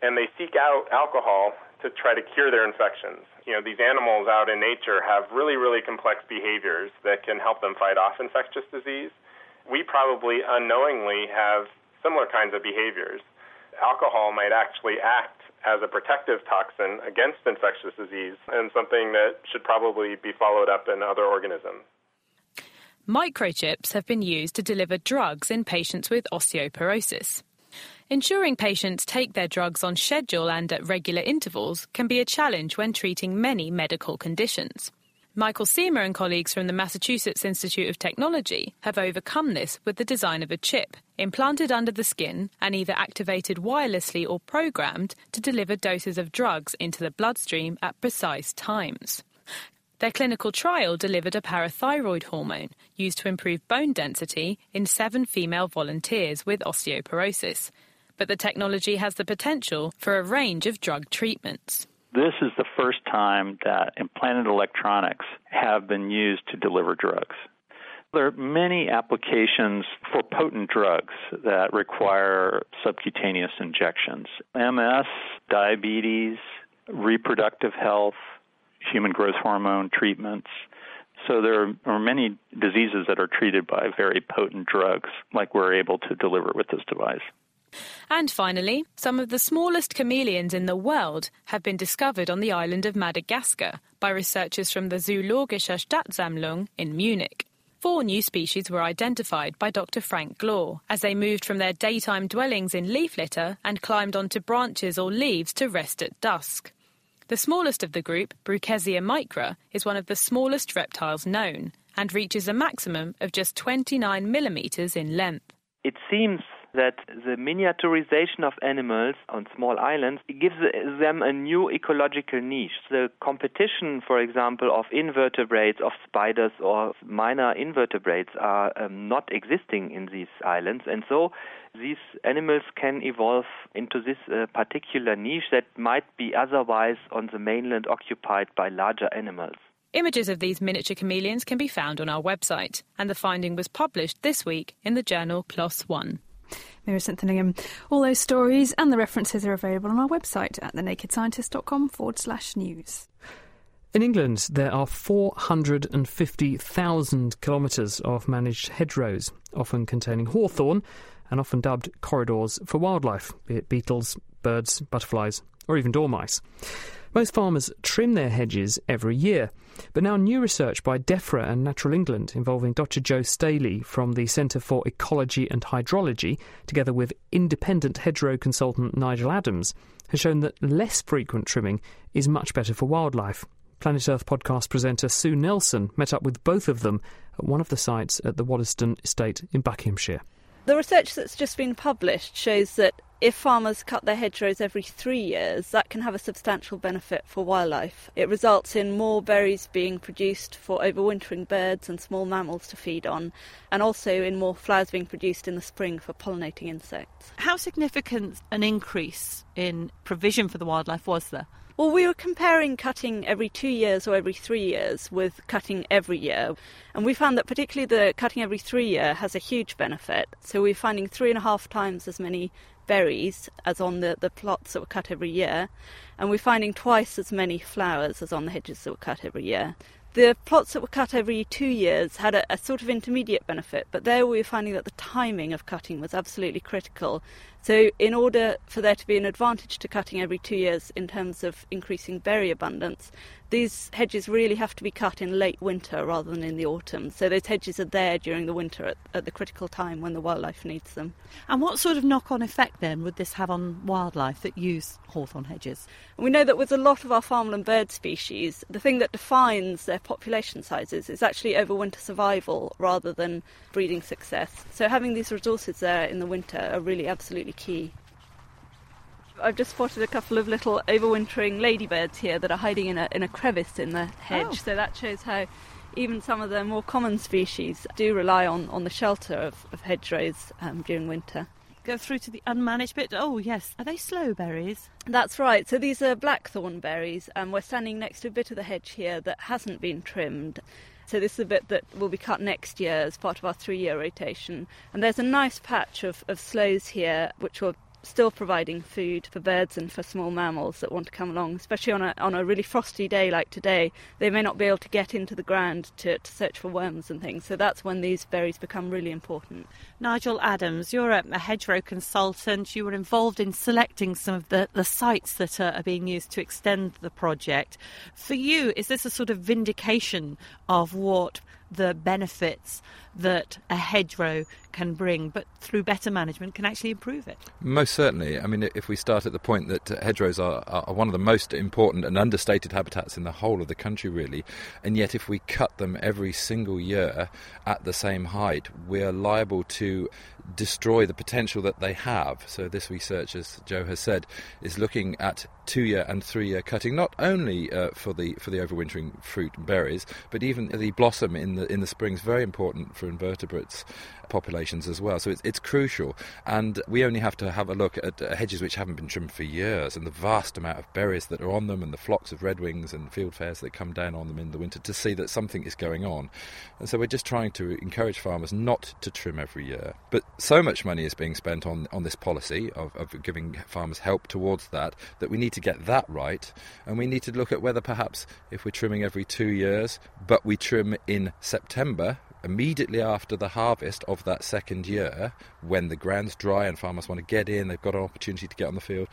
and they seek out alcohol to try to cure their infections. You know, these animals out in nature have really, really complex behaviors that can help them fight off infectious disease. We probably unknowingly have similar kinds of behaviors. Alcohol might actually act as a protective toxin against infectious disease and something that should probably be followed up in other organisms. Microchips have been used to deliver drugs in patients with osteoporosis. Ensuring patients take their drugs on schedule and at regular intervals can be a challenge when treating many medical conditions. Michael Cima and colleagues from the Massachusetts Institute of Technology have overcome this with the design of a chip implanted under the skin and either activated wirelessly or programmed to deliver doses of drugs into the bloodstream at precise times. Their clinical trial delivered a parathyroid hormone used to improve bone density in seven female volunteers with osteoporosis. But the technology has the potential for a range of drug treatments. This is the first time that implanted electronics have been used to deliver drugs. There are many applications for potent drugs that require subcutaneous injections MS, diabetes, reproductive health, human growth hormone treatments. So there are many diseases that are treated by very potent drugs, like we're able to deliver with this device. And finally, some of the smallest chameleons in the world have been discovered on the island of Madagascar by researchers from the Zoologische Staatssammlung in Munich. Four new species were identified by Dr. Frank Glaw as they moved from their daytime dwellings in leaf litter and climbed onto branches or leaves to rest at dusk. The smallest of the group, Brookesia micra, is one of the smallest reptiles known and reaches a maximum of just 29 millimeters in length. It seems that the miniaturization of animals on small islands gives them a new ecological niche. The competition, for example, of invertebrates, of spiders or minor invertebrates are um, not existing in these islands, and so these animals can evolve into this uh, particular niche that might be otherwise on the mainland occupied by larger animals. Images of these miniature chameleons can be found on our website, and the finding was published this week in the journal PLOS One. Mira St. All those stories and the references are available on our website at thenakedscientist.com forward slash news. In England, there are 450,000 kilometres of managed hedgerows, often containing hawthorn and often dubbed corridors for wildlife, be it beetles, birds, butterflies, or even dormice. Most farmers trim their hedges every year, but now new research by DEFRA and Natural England involving Dr. Joe Staley from the Centre for Ecology and Hydrology, together with independent hedgerow consultant Nigel Adams, has shown that less frequent trimming is much better for wildlife. Planet Earth podcast presenter Sue Nelson met up with both of them at one of the sites at the Waddesdon estate in Buckinghamshire. The research that's just been published shows that if farmers cut their hedgerows every three years, that can have a substantial benefit for wildlife. It results in more berries being produced for overwintering birds and small mammals to feed on, and also in more flowers being produced in the spring for pollinating insects. How significant an increase in provision for the wildlife was there? Well, we were comparing cutting every two years or every three years with cutting every year. And we found that particularly the cutting every three year has a huge benefit. So we're finding three and a half times as many berries as on the, the plots that were cut every year. And we're finding twice as many flowers as on the hedges that were cut every year. The plots that were cut every two years had a, a, sort of intermediate benefit, but there we were finding that the timing of cutting was absolutely critical So, in order for there to be an advantage to cutting every two years in terms of increasing berry abundance, these hedges really have to be cut in late winter rather than in the autumn. So, those hedges are there during the winter at, at the critical time when the wildlife needs them. And what sort of knock on effect then would this have on wildlife that use hawthorn hedges? We know that with a lot of our farmland bird species, the thing that defines their population sizes is actually overwinter survival rather than breeding success. So having these resources there in the winter are really absolutely key. I've just spotted a couple of little overwintering ladybirds here that are hiding in a, in a crevice in the hedge. Oh. So that shows how even some of the more common species do rely on, on the shelter of, of hedgerows um, during winter. Go through to the unmanaged bit. Oh, yes. Are they sloe berries? That's right. So these are blackthorn berries, and we're standing next to a bit of the hedge here that hasn't been trimmed. So this is a bit that will be cut next year as part of our three-year rotation. And there's a nice patch of, of sloes here, which will still providing food for birds and for small mammals that want to come along, especially on a, on a really frosty day like today. They may not be able to get into the ground to, to search for worms and things, so that's when these berries become really important. Nigel Adams, you're a, a hedgerow consultant. You were involved in selecting some of the, the sites that are, are being used to extend the project. For you, is this a sort of vindication of what the benefits that a hedgerow can bring, but through better management can actually improve it. Most certainly. I mean, if we start at the point that uh, hedgerows are, are one of the most important and understated habitats in the whole of the country, really, and yet if we cut them every single year at the same height, we're liable to destroy the potential that they have. So this research, as Joe has said, is looking at two-year and three-year cutting, not only uh, for the for the overwintering fruit and berries, but even the blossom in the in the spring is very important for invertebrates populations as well. So it's, it's crucial. And we only have to have a look at uh, hedges which haven't been trimmed for years and the vast amount of berries that are on them and the flocks of redwings and fieldfares that come down on them in the winter to see that something is going on. And so we're just trying to encourage farmers not to trim every year. But so much money is being spent on, on this policy of, of giving farmers help towards that that we need to get that right. And we need to look at whether perhaps if we're trimming every two years, but we trim in September immediately after the harvest of that second year, when the ground's dry and farmers want to get in, they've got an opportunity to get on the field,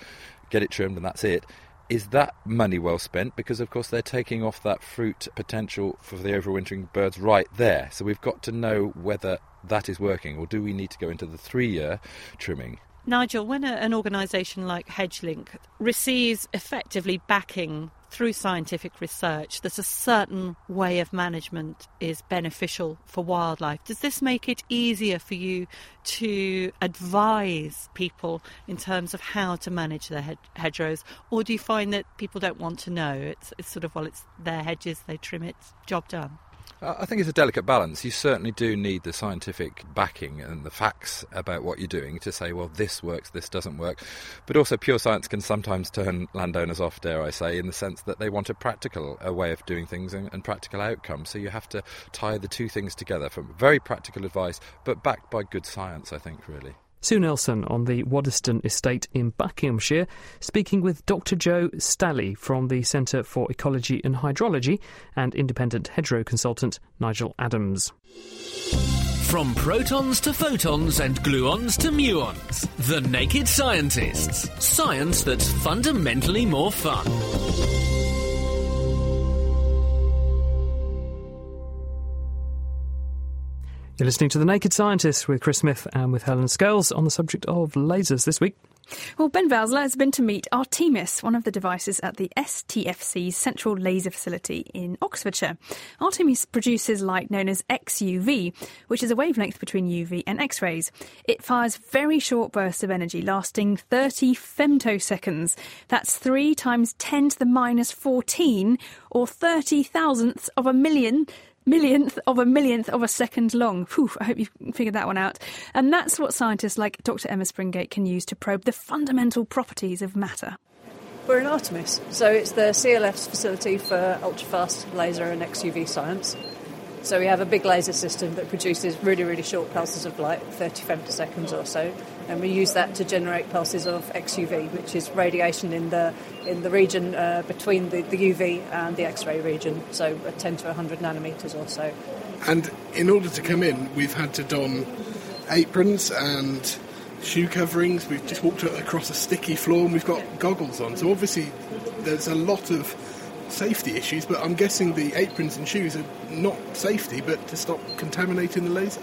get it trimmed, and that's it. Is that money well spent? Because, of course, they're taking off that fruit potential for the overwintering birds right there. So we've got to know whether that is working, or do we need to go into the three year trimming? Nigel, when a, an organisation like HedgeLink receives effectively backing through scientific research that a certain way of management is beneficial for wildlife, does this make it easier for you to advise people in terms of how to manage their hed- hedgerows? Or do you find that people don't want to know? It's, it's sort of, well, it's their hedges, they trim it, job done. I think it's a delicate balance. You certainly do need the scientific backing and the facts about what you're doing to say, well, this works, this doesn't work. But also, pure science can sometimes turn landowners off, dare I say, in the sense that they want a practical a way of doing things and, and practical outcomes. So you have to tie the two things together from very practical advice, but backed by good science, I think, really. Sue Nelson on the Waddesdon estate in Buckinghamshire, speaking with Dr. Joe Staley from the Centre for Ecology and Hydrology and independent hedgerow consultant Nigel Adams. From protons to photons and gluons to muons, The Naked Scientists. Science that's fundamentally more fun. You're listening to The Naked Scientists with Chris Smith and with Helen Scales on the subject of lasers this week. Well, Ben Valsler has been to meet Artemis, one of the devices at the STFC's Central Laser Facility in Oxfordshire. Artemis produces light known as XUV, which is a wavelength between UV and X rays. It fires very short bursts of energy lasting 30 femtoseconds. That's 3 times 10 to the minus 14, or 30 thousandths of a million millionth of a millionth of a second long. Whew, I hope you figured that one out. And that's what scientists like Dr. Emma Springate can use to probe the fundamental properties of matter. We're in Artemis, so it's the CLF's facility for ultra-fast laser and XUV science. So we have a big laser system that produces really, really short pulses of light, 30 femtoseconds or so, and we use that to generate pulses of XUV, which is radiation in the in the region uh, between the, the UV and the X-ray region, so 10 to 100 nanometers or so. And in order to come in, we've had to don aprons and shoe coverings. We've just walked across a sticky floor and we've got goggles on. So obviously, there's a lot of safety issues. But I'm guessing the aprons and shoes are not safety, but to stop contaminating the laser.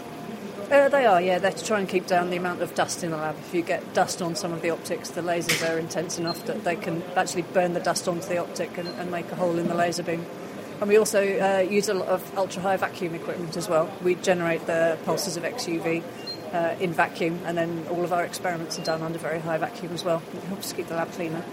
Uh, they are, yeah. They're to try and keep down the amount of dust in the lab. If you get dust on some of the optics, the lasers are intense enough that they can actually burn the dust onto the optic and, and make a hole in the laser beam. And we also uh, use a lot of ultra high vacuum equipment as well. We generate the pulses of XUV uh, in vacuum, and then all of our experiments are done under very high vacuum as well. It helps keep the lab cleaner.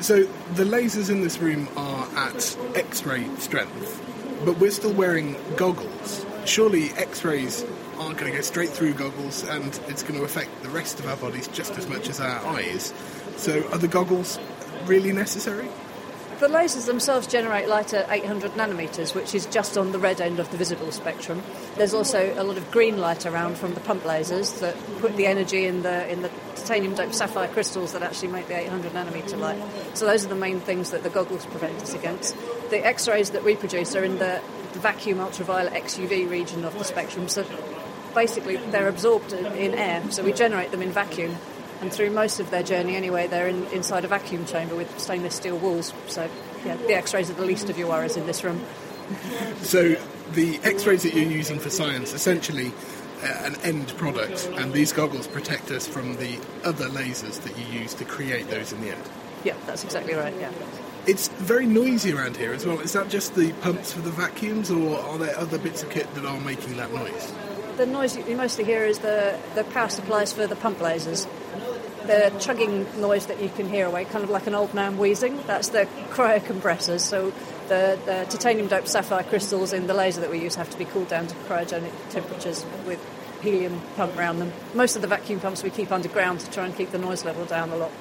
So the lasers in this room are at X-ray strength, but we're still wearing goggles. Surely X-rays aren't going to go straight through goggles, and it's going to affect the rest of our bodies just as much as our eyes. So are the goggles really necessary? The lasers themselves generate light at 800 nanometers, which is just on the red end of the visible spectrum. There's also a lot of green light around from the pump lasers that put the energy in the in the titanium doped sapphire crystals that actually make the 800 nanometer light. So those are the main things that the goggles prevent us against. The X-rays that we produce are in the vacuum ultraviolet XUV region of the spectrum. So basically, they're absorbed in air. So we generate them in vacuum and through most of their journey anyway, they're in, inside a vacuum chamber with stainless steel walls. So, yeah, the X-rays are the least of your worries in this room. so, the X-rays that you're using for science, essentially, uh, an end product, and these goggles protect us from the other lasers that you use to create those in the end. Yeah, that's exactly right. Yeah. It's very noisy around here as well. Is that just the pumps for the vacuums, or are there other bits of kit that are making that noise? The noise you mostly hear is the, the power supplies for the pump lasers the chugging noise that you can hear away, kind of like an old man wheezing. That's the cryo compressors. So the, the titanium doped sapphire crystals in the laser that we use have to be cooled down to cryogenic temperatures with helium pumped around them. Most of the vacuum pumps we keep underground to try and keep the noise level down a lot.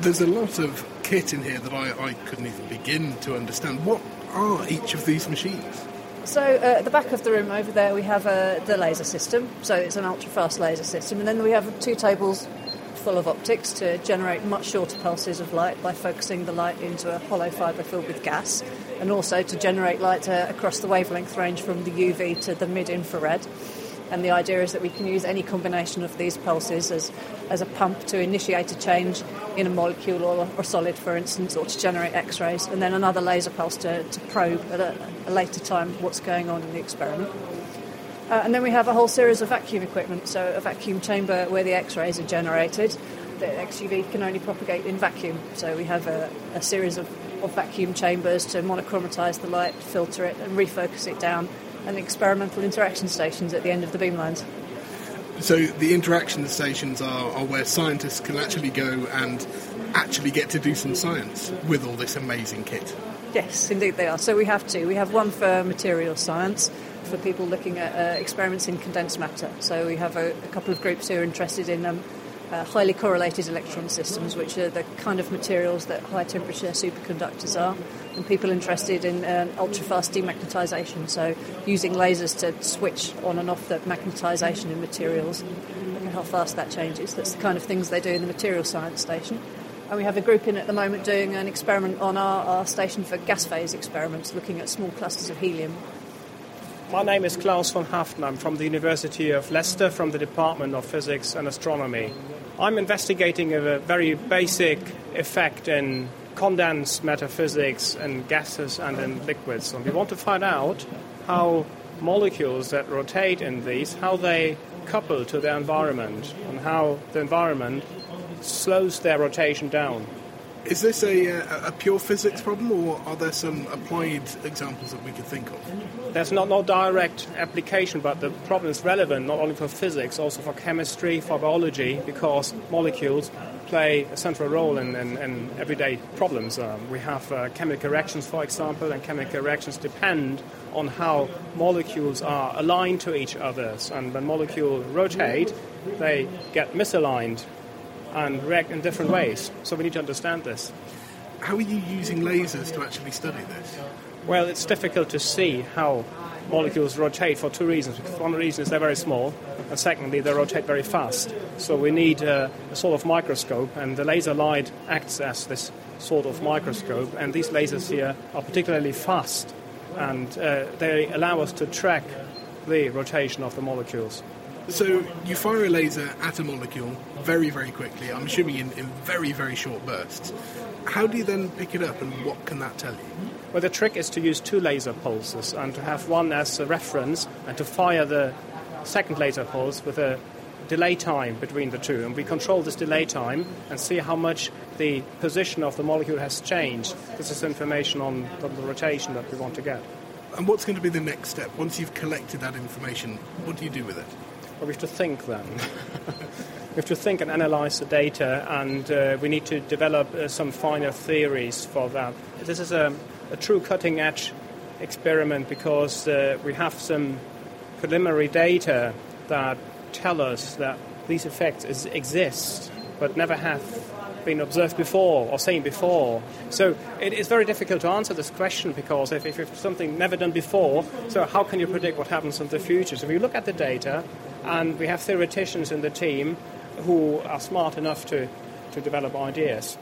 There's a lot of kit in here that I, I couldn't even begin to understand. What are each of these machines? So uh, at the back of the room over there we have uh, the laser system. So it's an ultra fast laser system, and then we have two tables full of optics to generate much shorter pulses of light by focusing the light into a hollow fibre filled with gas, and also to generate light uh, across the wavelength range from the UV to the mid infrared. And the idea is that we can use any combination of these pulses as, as a pump to initiate a change in a molecule or, or solid, for instance, or to generate X rays, and then another laser pulse to, to probe at a, a later time what's going on in the experiment. Uh, and then we have a whole series of vacuum equipment, so a vacuum chamber where the X-rays are generated. The XUV can only propagate in vacuum, so we have a, a series of, of vacuum chambers to monochromatize the light, filter it, and refocus it down, and experimental interaction stations at the end of the beamlines. So the interaction stations are, are, where scientists can actually go and actually get to do some science with all this amazing kit. Yes, indeed they are. So we have two. We have one for material science, for people looking at uh, experiments in condensed matter. So we have a, a couple of groups who are interested in um, uh, highly correlated electron systems, which are the kind of materials that high temperature superconductors are, and people interested in um, ultra fast demagnetization, so using lasers to switch on and off the magnetization in materials and how fast that changes. That's the kind of things they do in the material science station. And we have a group in at the moment doing an experiment on our, our station for gas phase experiments, looking at small clusters of helium my name is Klaus von Haeften. I'm from the University of Leicester from the Department of Physics and Astronomy. I'm investigating a very basic effect in condensed matter physics and gases and in liquids. And we want to find out how molecules that rotate in these, how they couple to their environment and how the environment slows their rotation down. Is this a, uh, a, pure physics problem, or are there some applied examples that we could think of? There's not no direct application, but the problem is relevant not only for physics, also for chemistry, for biology, because molecules play a central role in, in, in everyday problems. Um, we have uh, chemical reactions, for example, and chemical reactions depend on how molecules are aligned to each other. And when molecules rotate, they get misaligned and react in different ways. So we need to understand this. How are you using lasers to actually study this? Well, it's difficult to see how molecules rotate for two reasons. One reason is they're very small, and secondly, they rotate very fast. So we need a, a sort of microscope, and the laser light acts as this sort of microscope. And these lasers here are particularly fast, and uh, they allow us to track the rotation of the molecules. So you fire a laser at a molecule very, very quickly, I'm assuming in, in very, very short bursts. How do you then pick it up and what can that tell you? Well, the trick is to use two laser pulses and to have one as a reference and to fire the second laser pulse with a delay time between the two. And we control this delay time and see how much the position of the molecule has changed. This is information on the rotation that we want to get. And what's going to be the next step? Once you've collected that information, what do you do with it? Well, we have to think then. *laughs* we have to think and analyze the data, and uh, we need to develop uh, some finer theories for that. This is a, a true cutting edge experiment because uh, we have some preliminary data that tell us that these effects is, exist but never have been observed before or seen before. So it is very difficult to answer this question because if, if it's something never done before, so how can you predict what happens in the future? So we look at the data, and we have theoreticians in the team who are smart enough to, to develop ideas.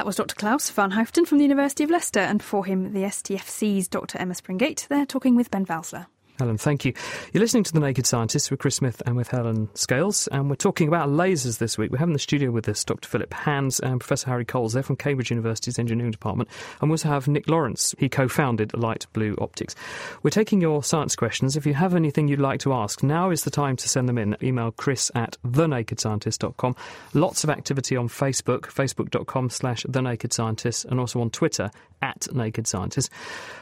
That was Dr. Klaus von Haeften from the University of Leicester, and before him, the STFC's Dr. Emma Springate. They're talking with Ben Valsler. Helen, thank you. You're listening to The Naked Scientists with Chris Smith and with Helen Scales, and we're talking about lasers this week. We have in the studio with us Dr. Philip Hands and Professor Harry Coles. They're from Cambridge University's Engineering Department, and we also have Nick Lawrence. He co founded Light Blue Optics. We're taking your science questions. If you have anything you'd like to ask, now is the time to send them in. Email chris at thenakedscientist.com. Lots of activity on Facebook, facebook.com slash thenakedscientist, and also on Twitter at Naked Scientist.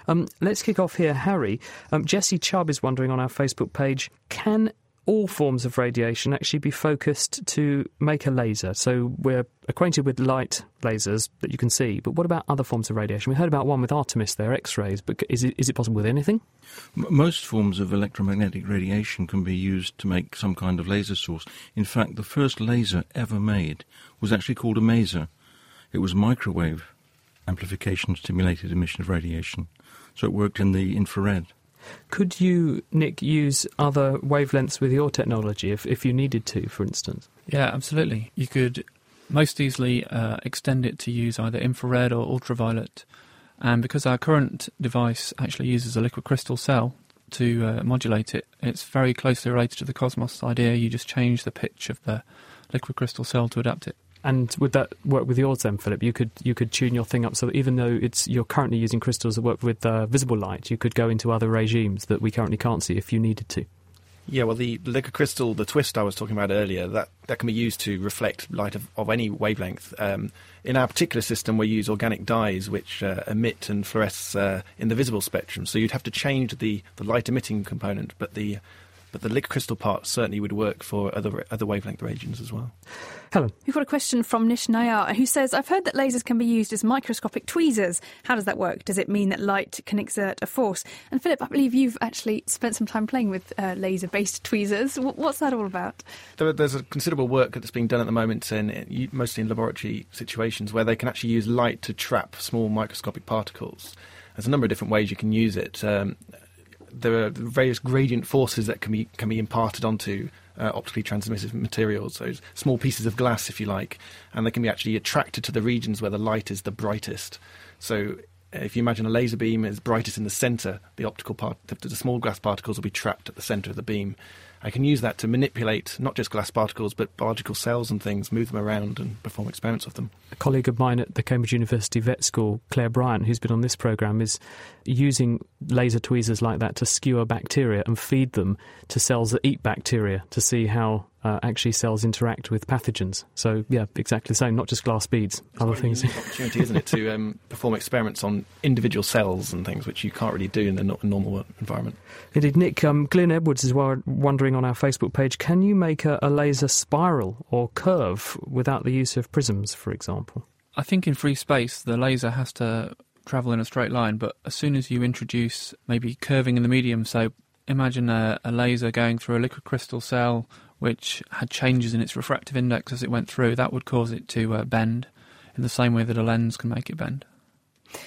Um, let's kick off here, Harry. Um, Jesse Chubb is wondering on our Facebook page can all forms of radiation actually be focused to make a laser? So we're acquainted with light lasers that you can see, but what about other forms of radiation? We heard about one with Artemis there, X rays, but is it, is it possible with anything? Most forms of electromagnetic radiation can be used to make some kind of laser source. In fact, the first laser ever made was actually called a maser. It was microwave amplification stimulated emission of radiation. So it worked in the infrared. Could you, Nick, use other wavelengths with your technology if, if you needed to, for instance? Yeah, absolutely. You could most easily uh, extend it to use either infrared or ultraviolet. And because our current device actually uses a liquid crystal cell to uh, modulate it, it's very closely related to the Cosmos idea. You just change the pitch of the liquid crystal cell to adapt it. And would that work with yours then, Philip? You could you could tune your thing up so that even though it's you're currently using crystals that work with uh, visible light, you could go into other regimes that we currently can't see if you needed to. Yeah, well, the liquid crystal, the twist I was talking about earlier, that, that can be used to reflect light of, of any wavelength. Um, in our particular system, we use organic dyes which uh, emit and fluoresce uh, in the visible spectrum. So you'd have to change the, the light emitting component, but the but the liquid crystal part certainly would work for other other wavelength regions as well. Helen. We've got a question from Nish Nayar who says, I've heard that lasers can be used as microscopic tweezers. How does that work? Does it mean that light can exert a force? And Philip, I believe you've actually spent some time playing with uh, laser based tweezers. What's that all about? There, there's a considerable work that's being done at the moment, in, in, mostly in laboratory situations, where they can actually use light to trap small microscopic particles. There's a number of different ways you can use it. Um, there are various gradient forces that can be can be imparted onto uh, optically transmissive materials, those small pieces of glass, if you like, and they can be actually attracted to the regions where the light is the brightest. So uh, if you imagine a laser beam is brightest in the centre, the optical part, the, the small glass particles will be trapped at the centre of the beam. I can use that to manipulate not just glass particles but biological cells and things, move them around and perform experiments with them. A colleague of mine at the Cambridge University Vet School, Claire Bryant, who's been on this programme, is using laser tweezers like that to skewer bacteria and feed them to cells that eat bacteria to see how uh, actually cells interact with pathogens. So yeah, exactly the same. Not just glass beads, it's other things. opportunity, isn't it, to um, perform experiments on individual cells and things which you can't really do in the no- normal environment. Indeed, Nick. Um, Glyn Edwards is wondering on our Facebook page: Can you make a, a laser spiral or curve without the use of prisms, for example? I think in free space the laser has to travel in a straight line, but as soon as you introduce maybe curving in the medium, so imagine a, a laser going through a liquid crystal cell which had changes in its refractive index as it went through, that would cause it to uh, bend in the same way that a lens can make it bend.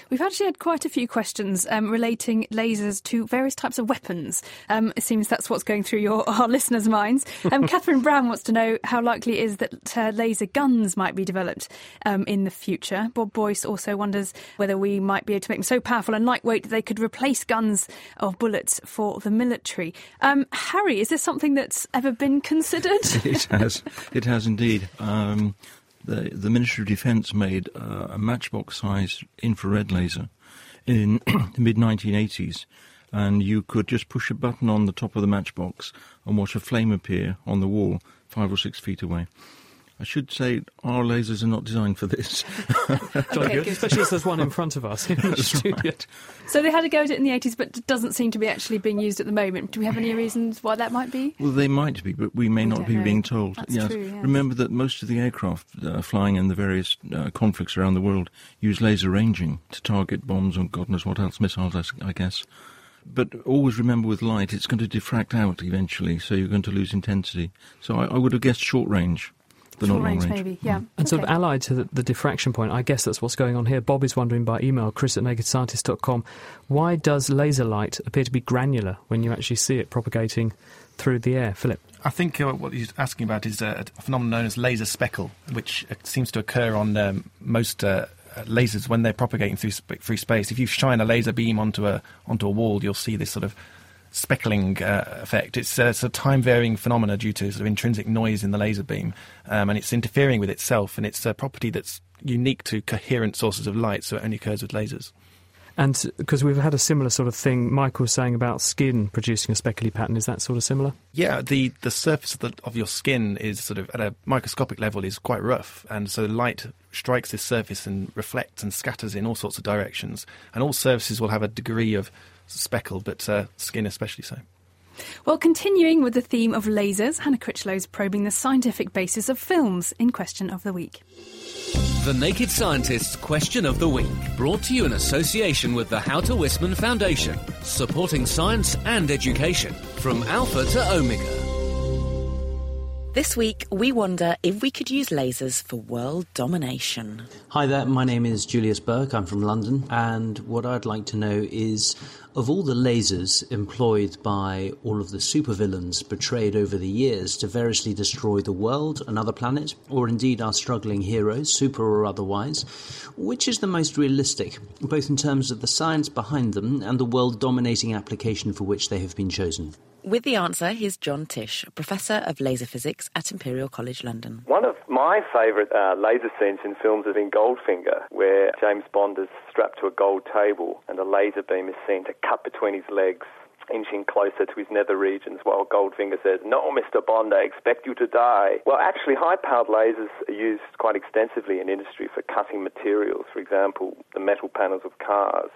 We've actually had quite a few questions um, relating lasers to various types of weapons. Um, it seems that's what's going through your *laughs* our listeners' minds. Um, *laughs* Catherine Brown wants to know how likely it is that uh, laser guns might be developed um, in the future. Bob Boyce also wonders whether we might be able to make them so powerful and lightweight that they could replace guns of bullets for the military. Um, Harry, is this something that's ever been considered? *laughs* it has. It has indeed. The, the Ministry of Defence made uh, a matchbox-sized infrared laser in *clears throat* the mid 1980s, and you could just push a button on the top of the matchbox and watch a flame appear on the wall five or six feet away. I should say our lasers are not designed for this. *laughs* okay, Especially as there's one in front of us in the *laughs* studio. Right. So they had a go at it in the 80s, but it doesn't seem to be actually being used at the moment. Do we have any *sighs* reasons why that might be? Well, they might be, but we may We not be know. being told. That's yes. true, yes. Remember that most of the aircraft uh, flying in the various uh, conflicts around the world use laser ranging to target bombs and God knows what else, missiles, I guess. But always remember with light, it's going to diffract out eventually, so you're going to lose intensity. So I, I would have guessed short range, but Short range, range. maybe, yeah. And sort of allied to the, the diffraction point, I guess that's what's going on here. Bob is wondering by email, chris at nakedscientist.com, why does laser light appear to be granular when you actually see it propagating through the air? Philip? I think uh, what he's asking about is uh, a phenomenon known as laser speckle, which uh, seems to occur on um, most uh, uh, lasers when they're propagating through sp- through space. If you shine a laser beam onto a onto a wall, you'll see this sort of speckling uh, effect. It's, uh, it's a time varying phenomena due to sort of intrinsic noise in the laser beam, um, and it's interfering with itself. And it's a property that's unique to coherent sources of light, so it only occurs with lasers. And because we've had a similar sort of thing, Michael was saying about skin producing a speckly pattern, is that sort of similar? Yeah, the, the surface of, the, of your skin is sort of at a microscopic level is quite rough, and so light strikes this surface and reflects and scatters in all sorts of directions. And all surfaces will have a degree of speckle, but uh, skin especially so. Well, continuing with the theme of lasers, Hannah Critchlow's probing the scientific basis of films in Question of the Week. The Naked Scientist's Question of the Week, brought to you in association with the How to Wisman Foundation, supporting science and education from Alpha to Omega. This week, we wonder if we could use lasers for world domination. Hi there, my name is Julius Burke. I'm from London, and what I'd like to know is of all the lasers employed by all of the supervillains portrayed over the years to variously destroy the world, another planet, or indeed our struggling heroes, super or otherwise, which is the most realistic, both in terms of the science behind them and the world dominating application for which they have been chosen? With the answer, here's John Tisch, Professor of Laser Physics at Imperial College London. One of my favourite uh, laser scenes in films has been Goldfinger, where James Bond is strapped to a gold table and a laser beam is seen to cut between his legs, inching closer to his nether regions, while Goldfinger says, No, Mr. Bond, I expect you to die. Well, actually, high powered lasers are used quite extensively in industry for cutting materials, for example, the metal panels of cars.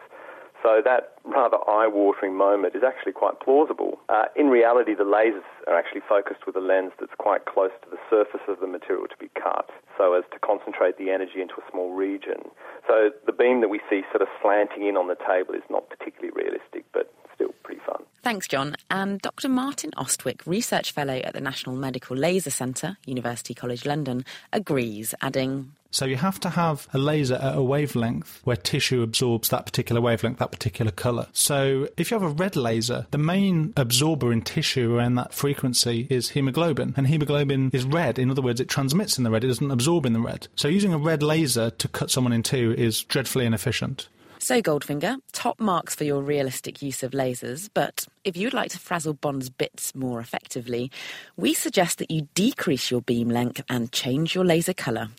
So that rather eye-watering moment is actually quite plausible. Uh, in reality, the lasers are actually focused with a lens that's quite close to the surface of the material to be cut, so as to concentrate the energy into a small region. So the beam that we see sort of slanting in on the table is not particularly realistic, but still pretty fun. Thanks, John. And Dr. Martin Ostwick, Research Fellow at the National Medical Laser Centre, University College London, agrees, adding, So you have to have a laser at a wavelength where tissue absorbs that particular wavelength, that particular colour. So if you have a red laser, the main absorber in tissue around that frequency is hemoglobin. And hemoglobin is red. In other words, it transmits in the red, it doesn't absorb in the red. So using a red laser to cut someone in two is dreadfully inefficient. So, Goldfinger, top marks for your realistic use of lasers, but if you'd like to frazzle Bond's bits more effectively, we suggest that you decrease your beam length and change your laser colour.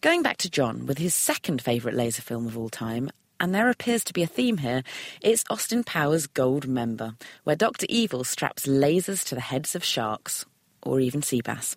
Going back to John with his second favourite laser film of all time, and there appears to be a theme here, it's Austin Powers' Goldmember, where Dr. Evil straps lasers to the heads of sharks, or even sea bass.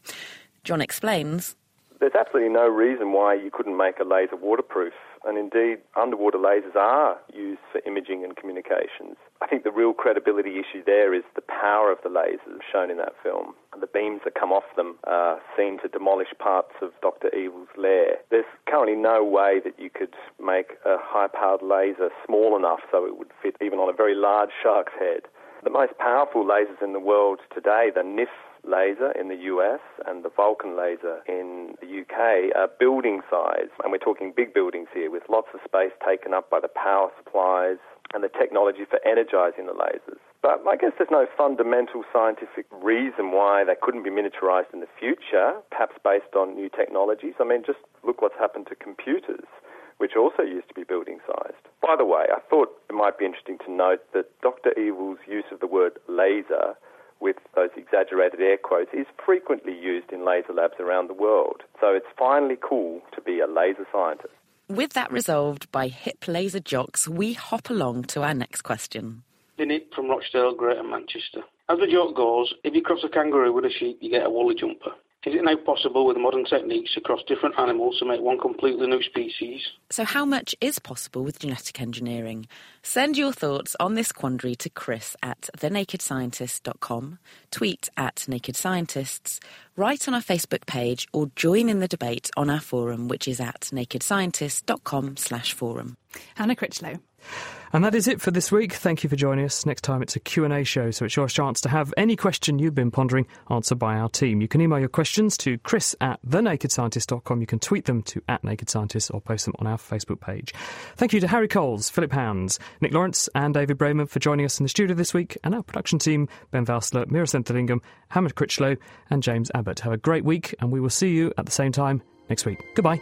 John explains. There's absolutely no reason why you couldn't make a laser waterproof, and indeed, underwater lasers are used for imaging and communications. I think the real credibility issue there is the power of the lasers shown in that film. The beams that come off them are seen to demolish parts of Dr. Evil's lair. There's currently no way that you could make a high powered laser small enough so it would fit even on a very large shark's head. The most powerful lasers in the world today, the NIF laser in the US and the Vulcan laser in the UK are building size, and we're talking big buildings here with lots of space taken up by the power supplies and the technology for energizing the lasers. But I guess there's no fundamental scientific reason why they couldn't be miniaturized in the future, perhaps based on new technologies. I mean, just look what's happened to computers which also used to be building sized. By the way, I thought it might be interesting to note that Dr. Evil's use of the word laser with those exaggerated air quotes is frequently used in laser labs around the world. So it's finally cool to be a laser scientist. With that resolved by hip laser jocks, we hop along to our next question. Dinny from Rochdale, Greater Manchester. As the joke goes, if you cross a kangaroo with a sheep, you get a woolly jumper. Is it now possible with modern techniques across different animals to make one completely new species? So, how much is possible with genetic engineering? Send your thoughts on this quandary to Chris at thenakedscientist.com, tweet at Naked Scientists, write on our Facebook page, or join in the debate on our forum, which is at nakedscientist.com slash forum. Hannah Critchlow. And that is it for this week. Thank you for joining us. Next time it's a Q&A show, so it's your chance to have any question you've been pondering answered by our team. You can email your questions to chris at thenakedscientist.com. You can tweet them to at Naked Scientist or post them on our Facebook page. Thank you to Harry Coles, Philip Hands, Nick Lawrence and David Braben for joining us in the studio this week, and our production team, Ben Valsler, Mira Senthilingam, Hannah Critchlow and James Abbott. Have a great week, and we will see you at the same time next week. Goodbye.